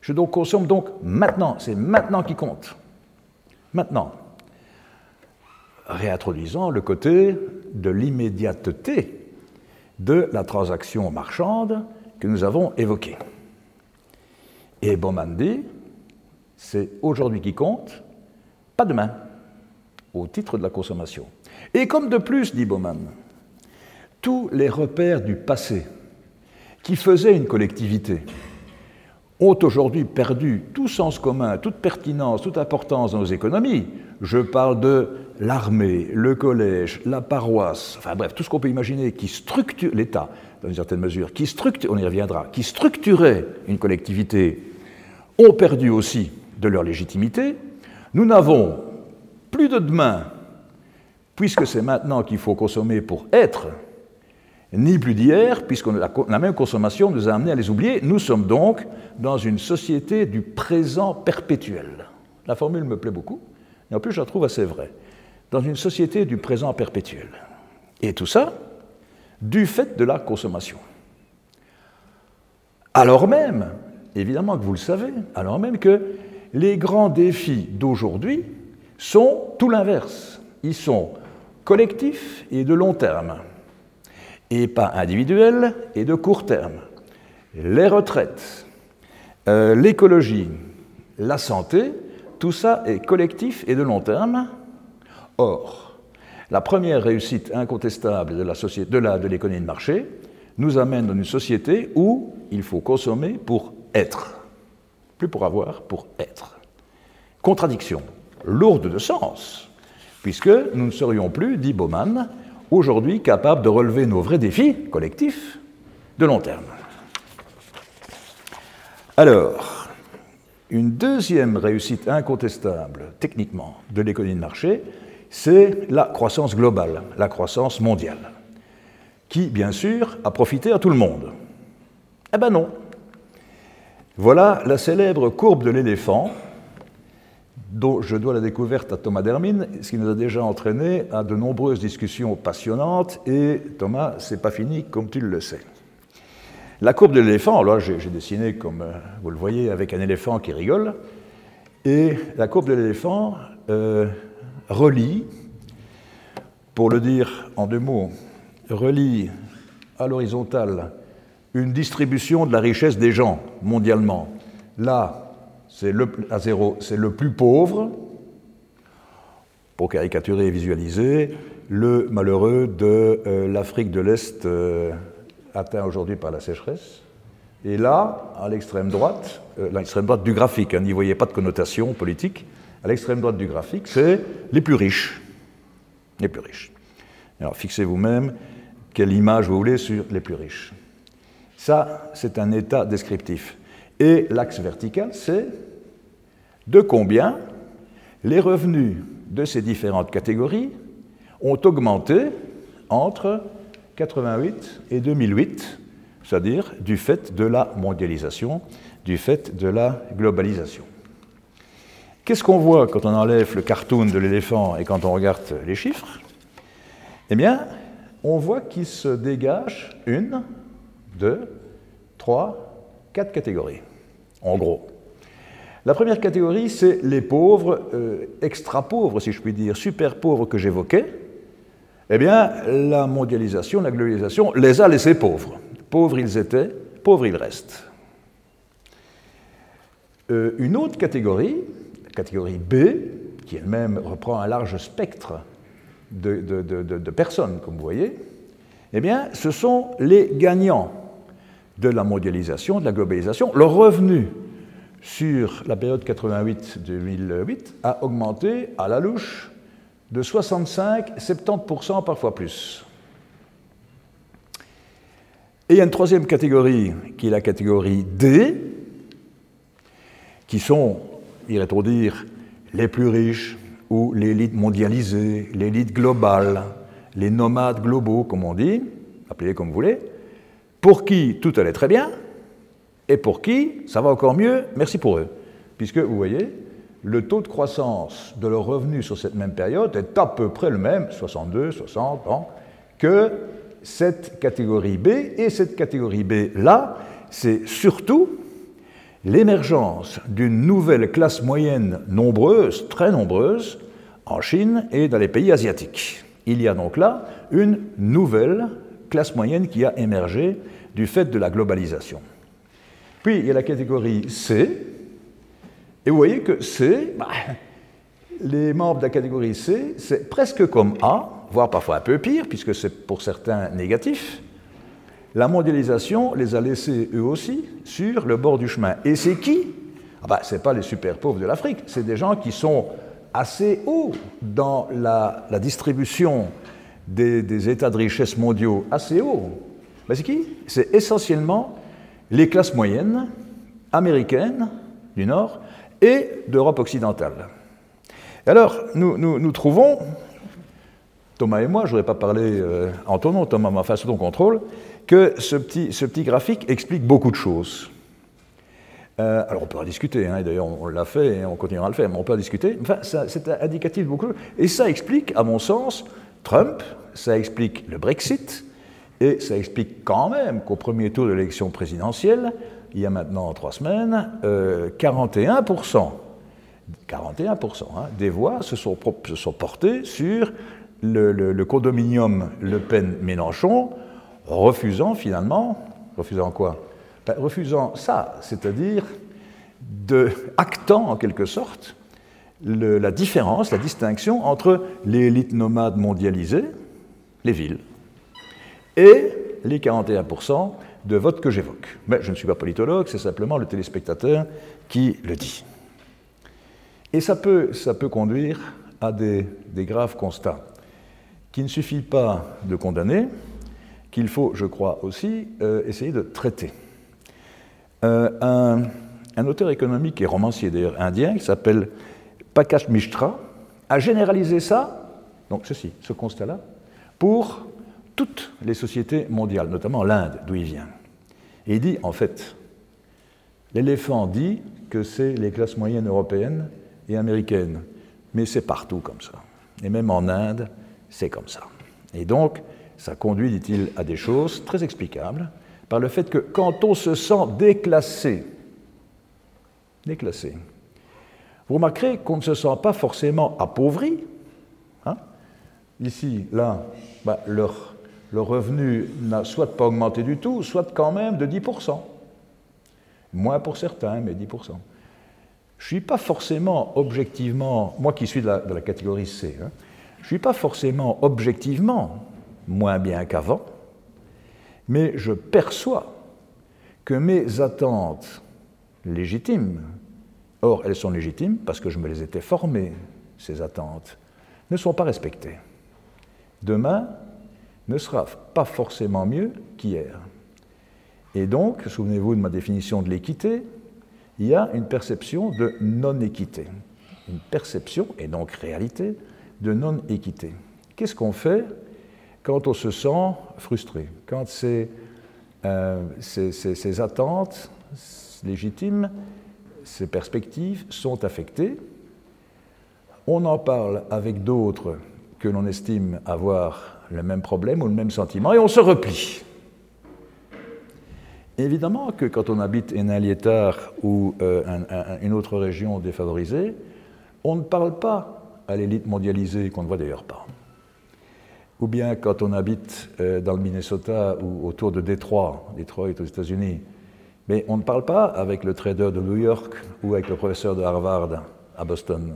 Je consomme donc maintenant, c'est maintenant qui compte. Maintenant. Réintroduisant le côté de l'immédiateté de la transaction marchande que nous avons évoquée. Et Bauman dit, c'est aujourd'hui qui compte, pas demain, au titre de la consommation. Et comme de plus, dit Bauman, tous les repères du passé qui faisaient une collectivité ont aujourd'hui perdu tout sens commun, toute pertinence, toute importance dans nos économies. Je parle de l'armée, le collège, la paroisse, enfin bref, tout ce qu'on peut imaginer qui structure l'État, dans une certaine mesure, qui structure, on y reviendra, qui structurait une collectivité, ont perdu aussi de leur légitimité. Nous n'avons plus de demain, puisque c'est maintenant qu'il faut consommer pour être, ni plus d'hier, puisque la, même consommation nous a amené à les oublier. Nous sommes donc dans une société du présent perpétuel. La formule me plaît beaucoup, et en plus je la trouve assez vraie. Dans une société du présent perpétuel. Et tout ça, du fait de la consommation. Alors même, évidemment que vous le savez, alors même que les grands défis d'aujourd'hui sont tout l'inverse. Ils sont collectifs et de long terme, et pas individuels et de court terme. Les retraites, euh, l'écologie, la santé, tout ça est collectif et de long terme. Or, la première réussite incontestable de l'économie de, l'économie de marché nous amène dans une société où il faut consommer pour être plus pour avoir, pour être. Contradiction lourde de sens, puisque nous ne serions plus, dit Bauman, aujourd'hui capables de relever nos vrais défis collectifs de long terme. Alors, une deuxième réussite incontestable, techniquement, de l'économie de marché, c'est la croissance globale, la croissance mondiale, qui, bien sûr, a profité à tout le monde. Eh ben non, voilà la célèbre courbe de l'éléphant, dont je dois la découverte à Thomas Dermine, ce qui nous a déjà entraîné à de nombreuses discussions passionnantes, et Thomas, c'est pas fini comme tu le sais. La courbe de l'éléphant, alors j'ai dessiné, comme euh, vous le voyez, avec un éléphant qui rigole, et la courbe de l'éléphant euh, relie, pour le dire en deux mots, relie à l'horizontale une distribution de la richesse des gens mondialement. Là, c'est le, plus pauvre, pour caricaturer et visualiser, le malheureux de euh, l'Afrique de l'Est euh, atteint aujourd'hui par la sécheresse. Et là, à l'extrême droite, euh, l'extrême droite du graphique, hein, n'y voyez pas de connotation politique, à l'extrême droite du graphique, c'est les plus riches. Les plus riches. Alors fixez vous-même quelle image vous voulez sur les plus riches. Ça, c'est un état descriptif. Et l'axe vertical, c'est de combien les revenus de ces différentes catégories ont augmenté entre 88 et 2008 c'est-à-dire du fait de la mondialisation, du fait de la globalisation. Qu'est-ce qu'on voit quand on enlève le cartoon de l'éléphant et quand on regarde les chiffres? Eh bien, on voit qu'il se dégage une, deux, trois, quatre catégories, en gros. La première catégorie, c'est les pauvres, euh, extra pauvres, si je puis dire, super pauvres que j'évoquais. Eh bien, la mondialisation, la globalisation les a laissés pauvres. Pauvres ils étaient, pauvres ils restent. Euh, une autre catégorie, la catégorie B, qui elle-même reprend un large spectre de, personnes, comme vous voyez, eh bien, ce sont les gagnants de la mondialisation, de la globalisation. Leur revenu sur la période 88-2008 a augmenté à la louche de 65-70%, parfois plus. Et il y a une troisième catégorie qui est la catégorie D, qui sont, irait-on dire, les plus riches ou l'élite mondialisée, l'élite globale, les nomades globaux, comme on dit, appelez-les comme vous voulez, pour qui tout allait très bien, et pour qui ça va encore mieux, merci pour eux. Puisque, vous voyez, le taux de croissance de leurs revenus sur cette même période est à peu près le même, 62, 60 ans, que cette catégorie B. Et cette catégorie B-là, c'est surtout l'émergence d'une nouvelle classe moyenne nombreuse, très nombreuse, en Chine et dans les pays asiatiques. Il y a donc là une nouvelle classe moyenne qui a émergé du fait de la globalisation. Puis il y a la catégorie C, et vous voyez que C, bah, les membres de la catégorie C, c'est presque comme A, voire parfois un peu pire, puisque c'est pour certains négatif. La mondialisation les a laissés eux aussi sur le bord du chemin. Et c'est qui? Ah bah, Ce n'est pas les super pauvres de l'Afrique, c'est des gens qui sont assez hauts dans la, distribution des, des, états de richesse mondiaux, assez hauts. Mais c'est qui? C'est essentiellement les classes moyennes américaines du Nord et d'Europe occidentale. Alors, nous, trouvons, Thomas et moi, je ne voudrais pas parler euh, en ton nom, Thomas m'a fait sous ton contrôle, que ce petit, ce petit graphique explique beaucoup de choses. Euh, alors on peut en discuter, hein, d'ailleurs on, l'a fait et on continuera à le faire, mais on peut en discuter. Enfin, c'est indicatif de beaucoup de choses. Et ça explique, à mon sens, Trump, ça explique le Brexit, et ça explique quand même qu'au premier tour de l'élection présidentielle, il y a maintenant trois semaines, 41%, 41% hein, des voix se sont, portées sur le, le, condominium Le Pen-Mélenchon, refusant finalement, refusant quoi? Ben, Refusant ça, c'est-à-dire de, actant en quelque sorte la différence, la distinction entre l'élite nomade mondialisée, les villes, et les 41% de vote que j'évoque. Mais je ne suis pas politologue, c'est simplement le téléspectateur qui le dit. Et ça peut, ça peut conduire à des, graves constats qu'il ne suffit pas de condamner, qu'il faut, je crois aussi, euh, essayer de traiter. Euh, un, un, auteur économique et romancier d'ailleurs indien, qui s'appelle Pakash Mishra, a généralisé ça, donc ceci, ce constat-là, pour toutes les sociétés mondiales, notamment l'Inde, d'où il vient. Et il dit, en fait, l'éléphant dit que c'est les classes moyennes européennes et américaines, mais c'est partout comme ça. Et même en Inde, c'est comme ça. Et donc, ça conduit, dit-il, à des choses très explicables par le fait que quand on se sent déclassé, déclassé, vous remarquerez qu'on ne se sent pas forcément appauvri. Hein Ici, là, bah, leur le revenu n'a soit pas augmenté du tout, soit quand même de 10%. Moins pour certains, mais 10%. Je ne suis pas forcément objectivement, moi qui suis de la, catégorie C, hein, je ne suis pas forcément objectivement moins bien qu'avant, mais je perçois que mes attentes légitimes, or elles sont légitimes parce que je me les étais formées, ces attentes, ne sont pas respectées. Demain, ne sera pas forcément mieux qu'hier. Et donc, souvenez-vous de ma définition de l'équité, il y a une perception de non-équité. Une perception, et donc réalité, de non-équité. Qu'est-ce qu'on fait quand on se sent frustré Quand euh, ces, attentes légitimes, ces perspectives sont affectées. On en parle avec d'autres que l'on estime avoir le même problème ou le même sentiment et on se replie. Évidemment que quand on habite Hénin-Liétard ou euh, une autre région défavorisée, on ne parle pas à l'élite mondialisée qu'on ne voit d'ailleurs pas. Ou bien quand on habite euh, dans le Minnesota ou autour de Détroit, Détroit est aux États-Unis, mais on ne parle pas avec le trader de New York ou avec le professeur de Harvard à Boston.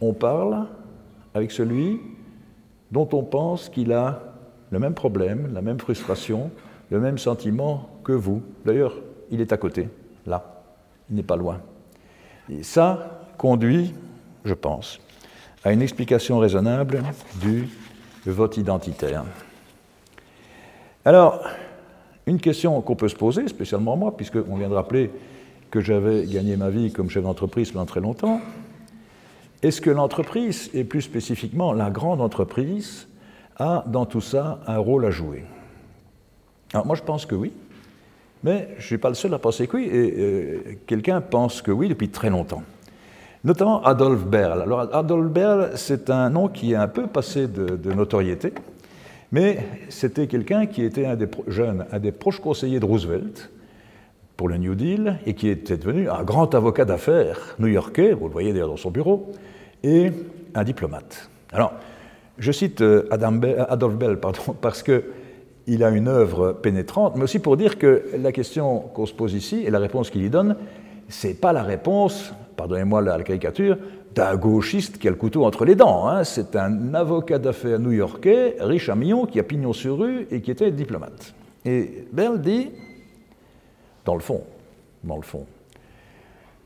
On parle avec celui dont on pense qu'il a le même problème, la même frustration, le même sentiment que vous. D'ailleurs, il est à côté, là, il n'est pas loin. Et ça conduit, je pense, à une explication raisonnable du vote identitaire. Alors, une question qu'on peut se poser, spécialement moi, puisqu'on vient de rappeler que j'avais gagné ma vie comme chef d'entreprise pendant très longtemps, est-ce que l'entreprise, et plus spécifiquement la grande entreprise, a dans tout ça un rôle à jouer? Alors moi je pense que oui, mais je ne suis pas le seul à penser que oui, et euh, quelqu'un pense que oui depuis très longtemps. Notamment Adolf Berl. Alors Adolf Berl, c'est un nom qui est un peu passé de, notoriété, mais c'était quelqu'un qui était un des jeunes, un des proches conseillers de Roosevelt pour le New Deal et qui était devenu un grand avocat d'affaires new-yorkais, vous le voyez d'ailleurs dans son bureau, et un diplomate. Alors, je cite euh, Adolf Bell pardon, parce qu'il a une œuvre pénétrante, mais aussi pour dire que la question qu'on se pose ici et la réponse qu'il y donne, ce n'est pas la réponse, pardonnez-moi la, caricature, d'un gauchiste qui a le couteau entre les dents. Hein. C'est un avocat d'affaires new-yorkais, riche à millions, qui a pignon sur rue et qui était diplomate. Et Bell dit, dans le fond, dans le fond,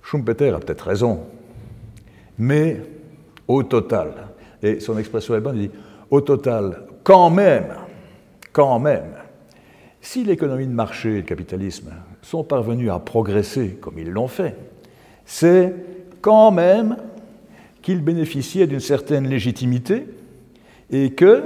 Schumpeter a peut-être raison, mais au total, et son expression est bonne, il dit, au total, quand même, quand même, si l'économie de marché et le capitalisme sont parvenus à progresser comme ils l'ont fait, c'est quand même qu'ils bénéficiaient d'une certaine légitimité et qu'il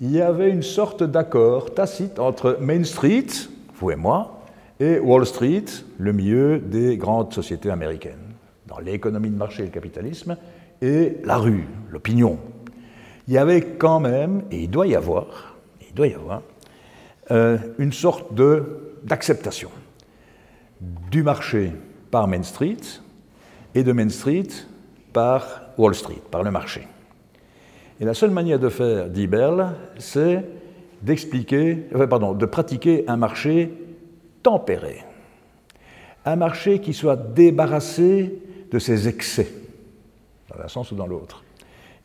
y avait une sorte d'accord tacite entre Main Street, vous et moi, et Wall Street, le milieu des grandes sociétés américaines. Dans l'économie de marché et le capitalisme, et la rue, l'opinion. Il y avait quand même, et il doit y avoir, il doit y avoir, euh, une sorte d'acceptation du marché par Main Street et de Main Street par Wall Street, par le marché. Et la seule manière de faire, dit Berle, c'est d'expliquer, pardon, de pratiquer un marché tempéré, un marché qui soit débarrassé de ses excès dans un sens ou dans l'autre.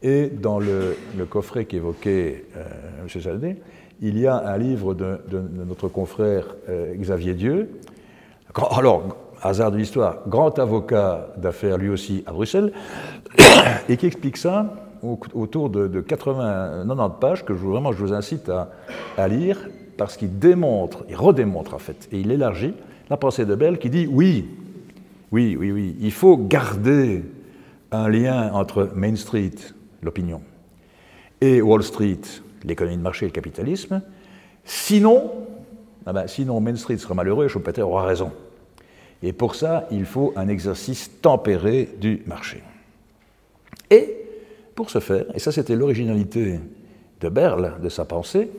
Et dans le, coffret qu'évoquait euh, M. Saldé, il y a un livre de, notre confrère euh, Xavier Dieu. Alors, hasard de l'histoire, grand avocat d'affaires lui aussi à Bruxelles, et qui explique ça autour de, 80, 90 pages que je, vraiment je vous incite à, à lire parce qu'il démontre, il redémontre en fait, et il élargit la pensée de Bell qui dit oui, oui, oui, oui, il faut garder un lien entre Main Street, l'opinion, et Wall Street, l'économie de marché et le capitalisme. Sinon, ah ben, sinon Main Street sera malheureux et Schumpeter aura raison. Et pour ça, il faut un exercice tempéré du marché. Et pour ce faire, et ça c'était l'originalité de Berle, de sa pensée,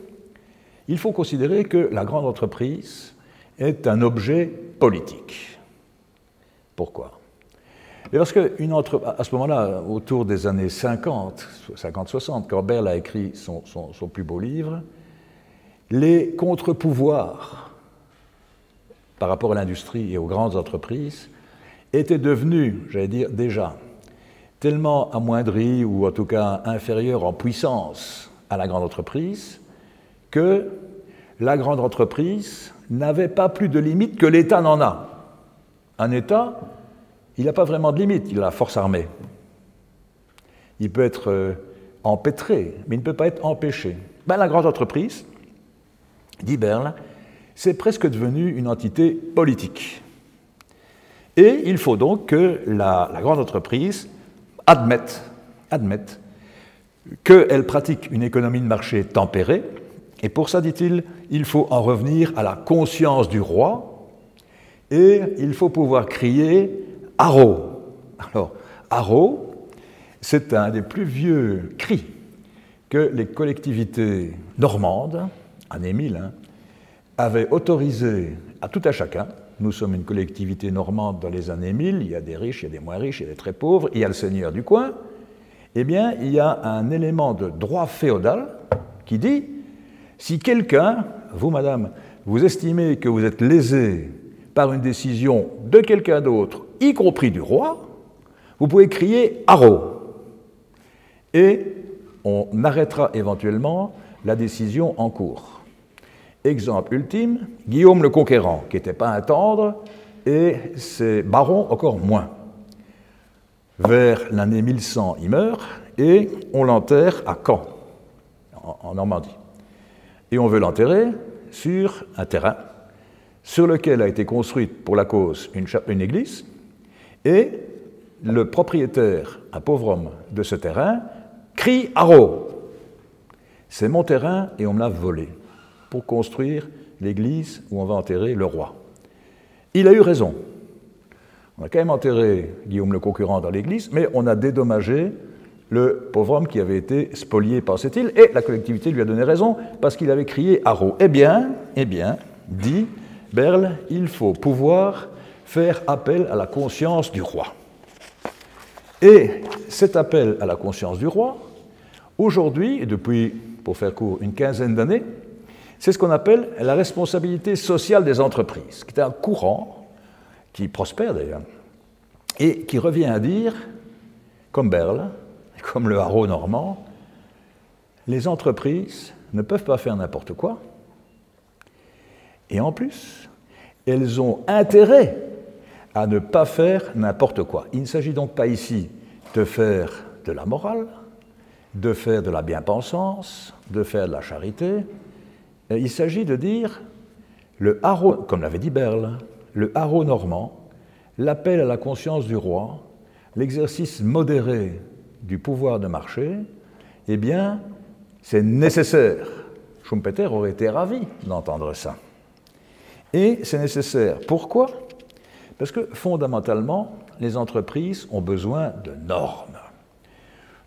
il faut considérer que la grande entreprise est un objet politique. Pourquoi? Parce qu'une à ce moment-là, autour des années 50, 50-60, quand a écrit son, plus beau livre, les contre-pouvoirs par rapport à l'industrie et aux grandes entreprises étaient devenus, j'allais dire déjà, tellement amoindris ou en tout cas inférieurs en puissance à la grande entreprise que la grande entreprise n'avait pas plus de limites que l'État n'en a. Un État, il n'a pas vraiment de limite, il a la force armée. Il peut être euh, empêtré, mais il ne peut pas être empêché. Ben, la grande entreprise, dit Berle, c'est presque devenu une entité politique. Et il faut donc que la, grande entreprise admette qu'elle pratique une économie de marché tempérée Et pour ça, dit-il, il faut en revenir à la conscience du roi et il faut pouvoir crier Haro. Alors, Haro, c'est un des plus vieux cris que les collectivités normandes, année 1000, hein, avaient autorisé à tout à chacun. Nous sommes une collectivité normande dans les années 1000, il y a des riches, il y a des moins riches, il y a des très pauvres, il y a le seigneur du coin. Eh bien, il y a un élément de droit féodal qui dit si quelqu'un, vous madame, vous estimez que vous êtes lésé par une décision de quelqu'un d'autre, y compris du roi, vous pouvez crier Haro. Et on arrêtera éventuellement la décision en cours. Exemple ultime, Guillaume le Conquérant, qui n'était pas un tendre, et ses barons encore moins. Vers l'année 1100, il meurt, et on l'enterre à Caen, en Normandie. Et on veut l'enterrer sur un terrain sur lequel a été construite pour la cause une, église, et le propriétaire, un pauvre homme de ce terrain, crie Haro C'est mon terrain et on me l'a volé pour construire l'église où on va enterrer le roi. Il a eu raison. On a quand même enterré Guillaume le concurrent dans l'église, mais on a dédommagé le pauvre homme qui avait été spolié île, et la collectivité lui a donné raison parce qu'il avait crié Haro. Eh bien, eh bien, dit Berle, il faut pouvoir faire appel à la conscience du roi. Et cet appel à la conscience du roi, aujourd'hui, et depuis, pour faire court, une quinzaine d'années, c'est ce qu'on appelle la responsabilité sociale des entreprises, qui est un courant qui prospère d'ailleurs, et qui revient à dire, comme Berle, comme le haro normand, les entreprises ne peuvent pas faire n'importe quoi, et en plus, elles ont intérêt à ne pas faire n'importe quoi. Il ne s'agit donc pas ici de faire de la morale, de faire de la bien-pensance, de faire de la charité. Il s'agit de dire, le haro, comme l'avait dit Berle, le haro normand, l'appel à la conscience du roi, l'exercice modéré du pouvoir de marché, eh bien, c'est nécessaire. Schumpeter aurait été ravi d'entendre ça. Et c'est nécessaire. Pourquoi? Parce que fondamentalement, les entreprises ont besoin de normes.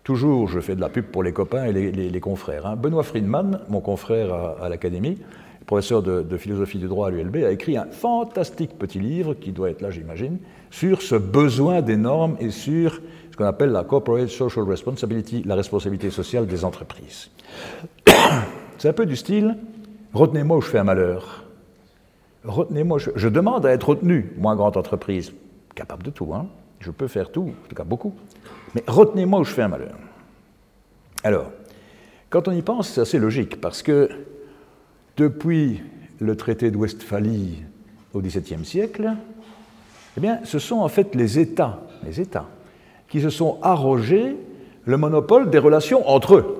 Toujours, je fais de la pub pour les copains et les, confrères. Hein. Benoît Friedman, mon confrère à, l'Académie, professeur de, philosophie du droit à l'ULB, a écrit un fantastique petit livre, qui doit être là, j'imagine, sur ce besoin des normes et sur qu'on appelle la corporate social responsibility, la responsabilité sociale des entreprises. C'est un peu du style retenez-moi ou je fais un malheur. Retenez-moi, je, demande à être retenu, moi, grande entreprise, capable de tout, hein. je peux faire tout, en tout cas beaucoup, mais retenez-moi ou je fais un malheur. Alors, quand on y pense, c'est assez logique, parce que depuis le traité de Westphalie au XVIIe siècle, eh bien, ce sont en fait les États, les États, qui se sont arrogés le monopole des relations entre eux.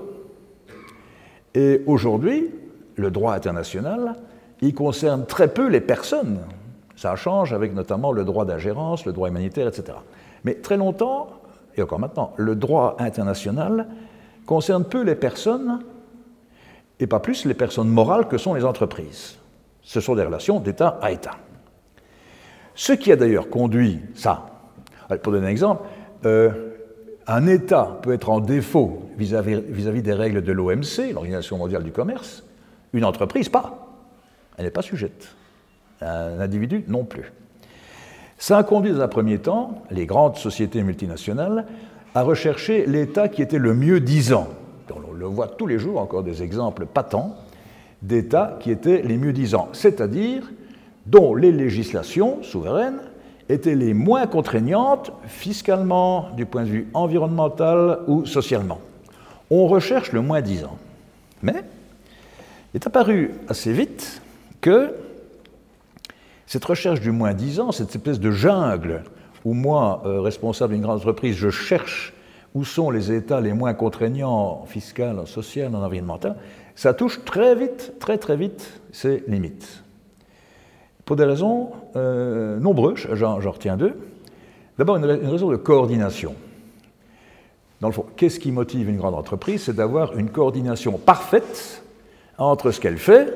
Et aujourd'hui, le droit international il concerne très peu les personnes. Ça change avec notamment le droit d'ingérence, le droit humanitaire, etc. Mais très longtemps, et encore maintenant, le droit international concerne peu les personnes et pas plus les personnes morales que sont les entreprises. Ce sont des relations d'État à État. Ce qui a d'ailleurs conduit ça, pour donner un exemple, euh, un État peut être en défaut vis-à-vis -vis des règles de l'OMC, l'Organisation mondiale du commerce, une entreprise pas elle n'est pas sujette. Un individu non plus. Ça a conduit dans un premier temps les grandes sociétés multinationales à rechercher l'État qui était le mieux disant. On le voit tous les jours, encore des exemples patents d'États qui étaient les mieux disants, c'est-à-dire dont les législations souveraines étaient les moins contraignantes fiscalement, du point de vue environnemental ou socialement. On recherche le moins disant. Mais il est apparu assez vite que cette recherche du moins 10 ans, cette espèce de jungle où moi, euh, responsable d'une grande entreprise, je cherche où sont les États les moins contraignants en fiscal, en social, en environnemental, ça touche très vite, très très vite ses limites. Pour des raisons euh, nombreuses, j'en retiens deux. D'abord, une, raison de coordination. Dans le fond, qu'est-ce qui motive une grande entreprise? C'est d'avoir une coordination parfaite entre ce qu'elle fait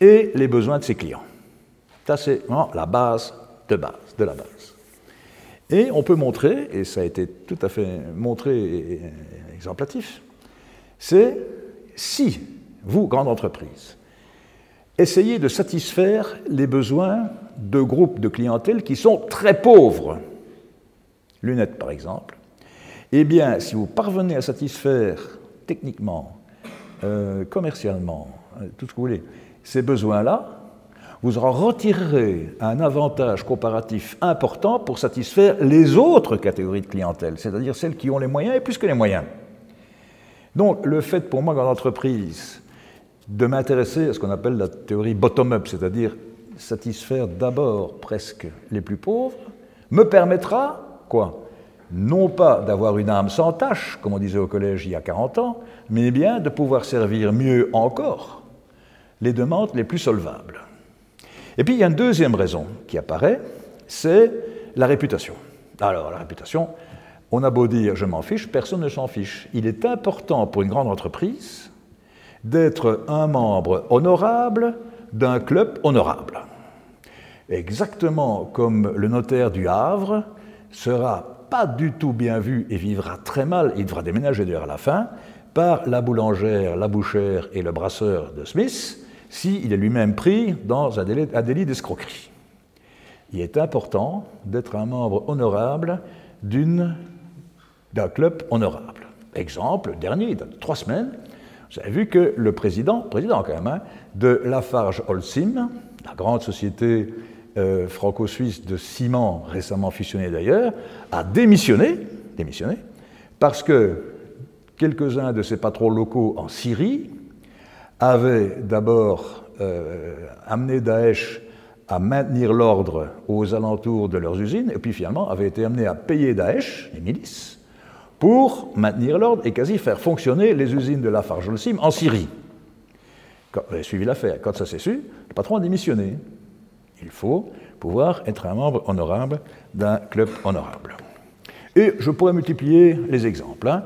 et les besoins de ses clients. Ça, c'est la base de base, de la base. Et on peut montrer, et ça a été tout à fait montré et exemplatif, c'est si vous, grande entreprise, essayez de satisfaire les besoins de groupes de clientèle qui sont très pauvres, lunettes par exemple, eh bien, si vous parvenez à satisfaire techniquement, euh, commercialement, euh, tout ce que vous voulez, ces besoins-là, vous en retirerez un avantage comparatif important pour satisfaire les autres catégories de clientèle, c'est-à-dire celles qui ont les moyens et plus que les moyens. Donc, le fait pour moi, dans l'entreprise, de m'intéresser à ce qu'on appelle la théorie bottom-up, c'est-à-dire satisfaire d'abord presque les plus pauvres, me permettra, quoi Non pas d'avoir une âme sans tâche, comme on disait au collège il y a 40 ans, mais bien de pouvoir servir mieux encore les demandes les plus solvables. Et puis il y a une deuxième raison qui apparaît, c'est la réputation. Alors la réputation, on a beau dire je m'en fiche, personne ne s'en fiche. Il est important pour une grande entreprise d'être un membre honorable d'un club honorable. Exactement comme le notaire du Havre sera pas du tout bien vu et vivra très mal, il devra déménager d'ailleurs à la fin, par la boulangère, la bouchère et le brasseur de Smith, s'il est lui-même pris dans un délit, d'escroquerie. Il est important d'être un membre honorable d'un club honorable. Exemple, dernier, il date trois semaines, vous avez vu que le président, président quand même, hein, de Lafarge Holcim, la grande société euh, franco-suisse de ciment récemment fusionnée d'ailleurs, a démissionné, démissionné parce que quelques-uns de ses patrons locaux en Syrie avaient d'abord euh, amené Daesh à maintenir l'ordre aux alentours de leurs usines, et puis finalement avaient été amenés à payer Daesh, les milices, pour maintenir l'ordre et quasi faire fonctionner les usines de la Sim en Syrie. Vous avez suivi l'affaire. Quand ça s'est su, le patron a démissionné. Il faut pouvoir être un membre honorable d'un club honorable. Et je pourrais multiplier les exemples. Hein.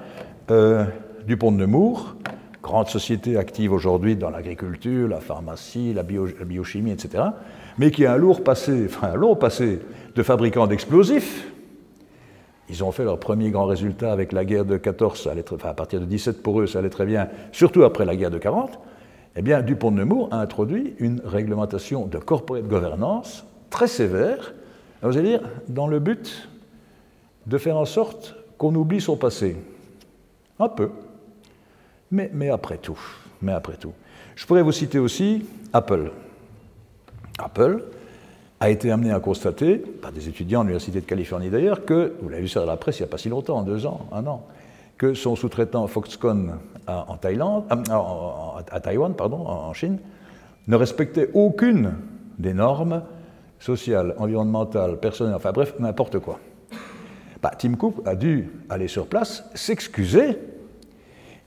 Euh, Dupont de Nemours, grande société active aujourd'hui dans l'agriculture, la pharmacie, la, biochimie, etc., mais qui a un lourd passé, enfin un lourd passé de fabricant d'explosifs, ils ont fait leur premier grand résultat avec la guerre de 14, à partir de 17 pour eux, ça allait très bien, surtout après la guerre de 40. Eh bien, Dupont de Nemours a introduit une réglementation de corporate governance très sévère, dire, dans le but de faire en sorte qu'on oublie son passé. Un peu. Mais, mais après tout. Mais après tout. Je pourrais vous citer aussi Apple. Apple, a été amené à constater, par des étudiants de l'Université de Californie d'ailleurs, que, vous l'avez vu ça dans la presse il n'y a pas si longtemps, deux ans, un an, que son sous-traitant Foxconn à, en Thaïlande, à, Taïwan, pardon, en Chine, ne respectait aucune des normes sociales, environnementales, personnelles, enfin bref, n'importe quoi. Bah, Tim Cook a dû aller sur place, s'excuser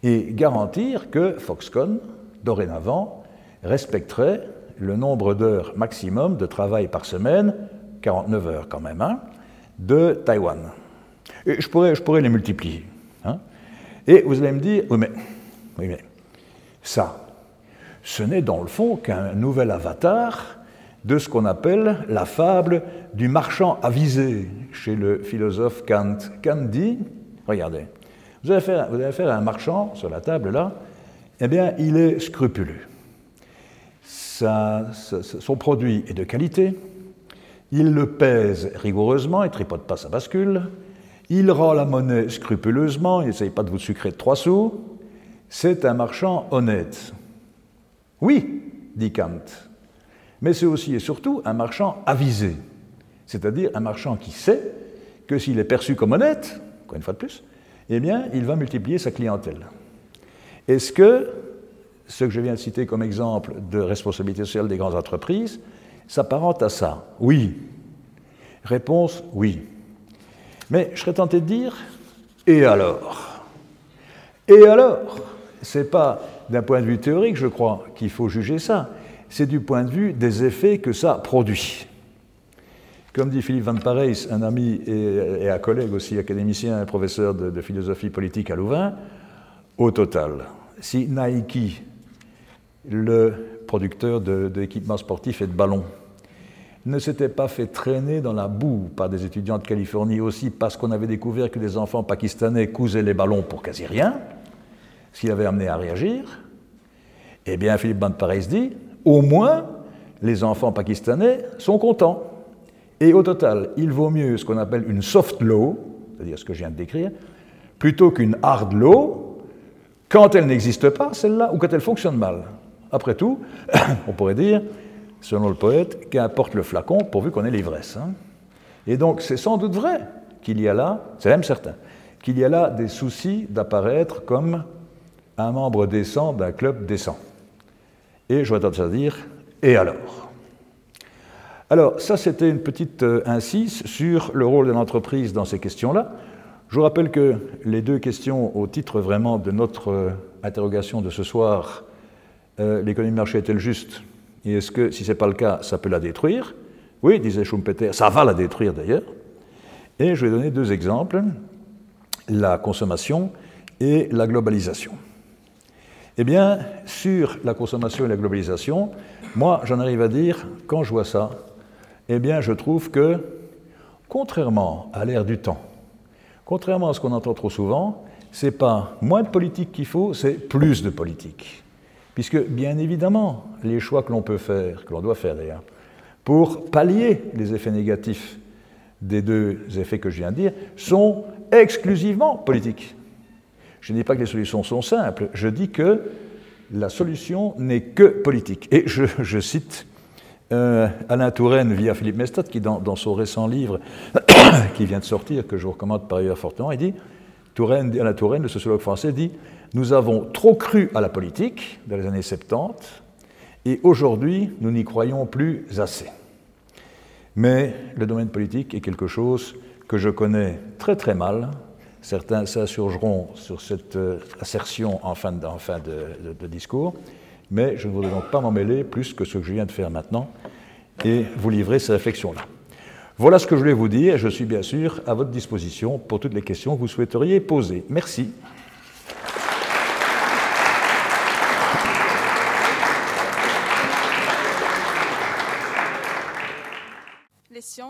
et garantir que Foxconn, dorénavant, respecterait le nombre d'heures maximum de travail par semaine, 49 heures quand même, hein, de Taïwan. Je pourrais, les multiplier. Hein. Et vous allez me dire, oui mais, oui mais ça, ce n'est dans le fond qu'un nouvel avatar de ce qu'on appelle la fable du marchand avisé chez le philosophe Kant. Kant dit, regardez, vous faire, vous avez à un marchand sur la table là, eh bien, il est scrupuleux son produit est de qualité, il le pèse rigoureusement, il ne tripote pas sa bascule, il rend la monnaie scrupuleusement, il n'essaye pas de vous sucrer de trois sous, c'est un marchand honnête. Oui, dit Kant, mais c'est aussi et surtout un marchand avisé, c'est-à-dire un marchand qui sait que s'il est perçu comme honnête, encore une fois de plus, eh bien, il va multiplier sa clientèle. Est-ce que ce que je viens de citer comme exemple de responsabilité sociale des grandes entreprises s'apparente à ça Oui. Réponse oui. Mais je serais tenté de dire et alors? Et alors? C'est pas d'un point de vue théorique, je crois, qu'il faut juger ça. C'est du point de vue des effets que ça produit. Comme dit Philippe Van Parijs, un ami et, un collègue aussi, académicien professeur de philosophie politique à Louvain, au total, si Nike le producteur d'équipements sportifs et de ballons, ne s'était pas fait traîner dans la boue par des étudiants de Californie aussi parce qu'on avait découvert que les enfants pakistanais cousaient les ballons pour quasi rien, ce qui avait amené à réagir, eh bien Philippe Pareil se dit, au moins les enfants pakistanais sont contents. Et au total, il vaut mieux ce qu'on appelle une soft law, c'est-à-dire ce que je viens de décrire, plutôt qu'une hard law, quand elle n'existe pas, celle-là, ou quand elle fonctionne mal. Après tout, on pourrait dire, selon le poète, qu'importe le flacon pourvu qu'on ait l'ivresse. Hein. Et donc c'est sans doute vrai qu'il y a là, c'est même certain, qu'il y a là des soucis d'apparaître comme un membre décent d'un club décent. Et j'aurais tendance à dire, et alors? Alors, ça, c'était une petite euh, incise sur le rôle de l'entreprise dans ces questions-là. Je vous rappelle que les deux questions au titre vraiment de notre euh, interrogation de ce soir, euh, l'économie de marché est-elle juste? Et est-ce que, si ce n'est pas le cas, ça peut la détruire? Oui, disait Schumpeter, ça va la détruire d'ailleurs. Et je vais donner deux exemples, la consommation et la globalisation. Eh bien, sur la consommation et la globalisation, moi, j'en arrive à dire, quand je vois ça, eh bien, je trouve que, contrairement à l'ère du temps, contrairement à ce qu'on entend trop souvent, c'est pas moins de politique qu'il faut, c'est plus de politique. Puisque, bien évidemment, les choix que l'on peut faire, que l'on doit faire d'ailleurs, pour pallier les effets négatifs des deux effets que je viens de dire, sont exclusivement politiques. Je ne dis pas que les solutions sont simples, je dis que la solution n'est que politique. Et je, cite euh, Alain Touraine via Philippe Mestat, qui dans, son récent livre, qui vient de sortir, que je vous recommande par ailleurs fortement, il dit, Touraine, Alain Touraine, le sociologue français, dit Nous avons trop cru à la politique dans les années 70, et aujourd'hui, nous n'y croyons plus assez. Mais le domaine politique est quelque chose que je connais très très mal, Certains s'insurgeront sur cette euh, assertion en fin, de, discours, mais je ne voudrais donc pas m'en mêler plus que ce que je viens de faire maintenant et vous livrer ces réflexions-là. Voilà ce que je voulais vous dire et je suis bien sûr à votre disposition pour toutes les questions que vous souhaiteriez poser. Merci.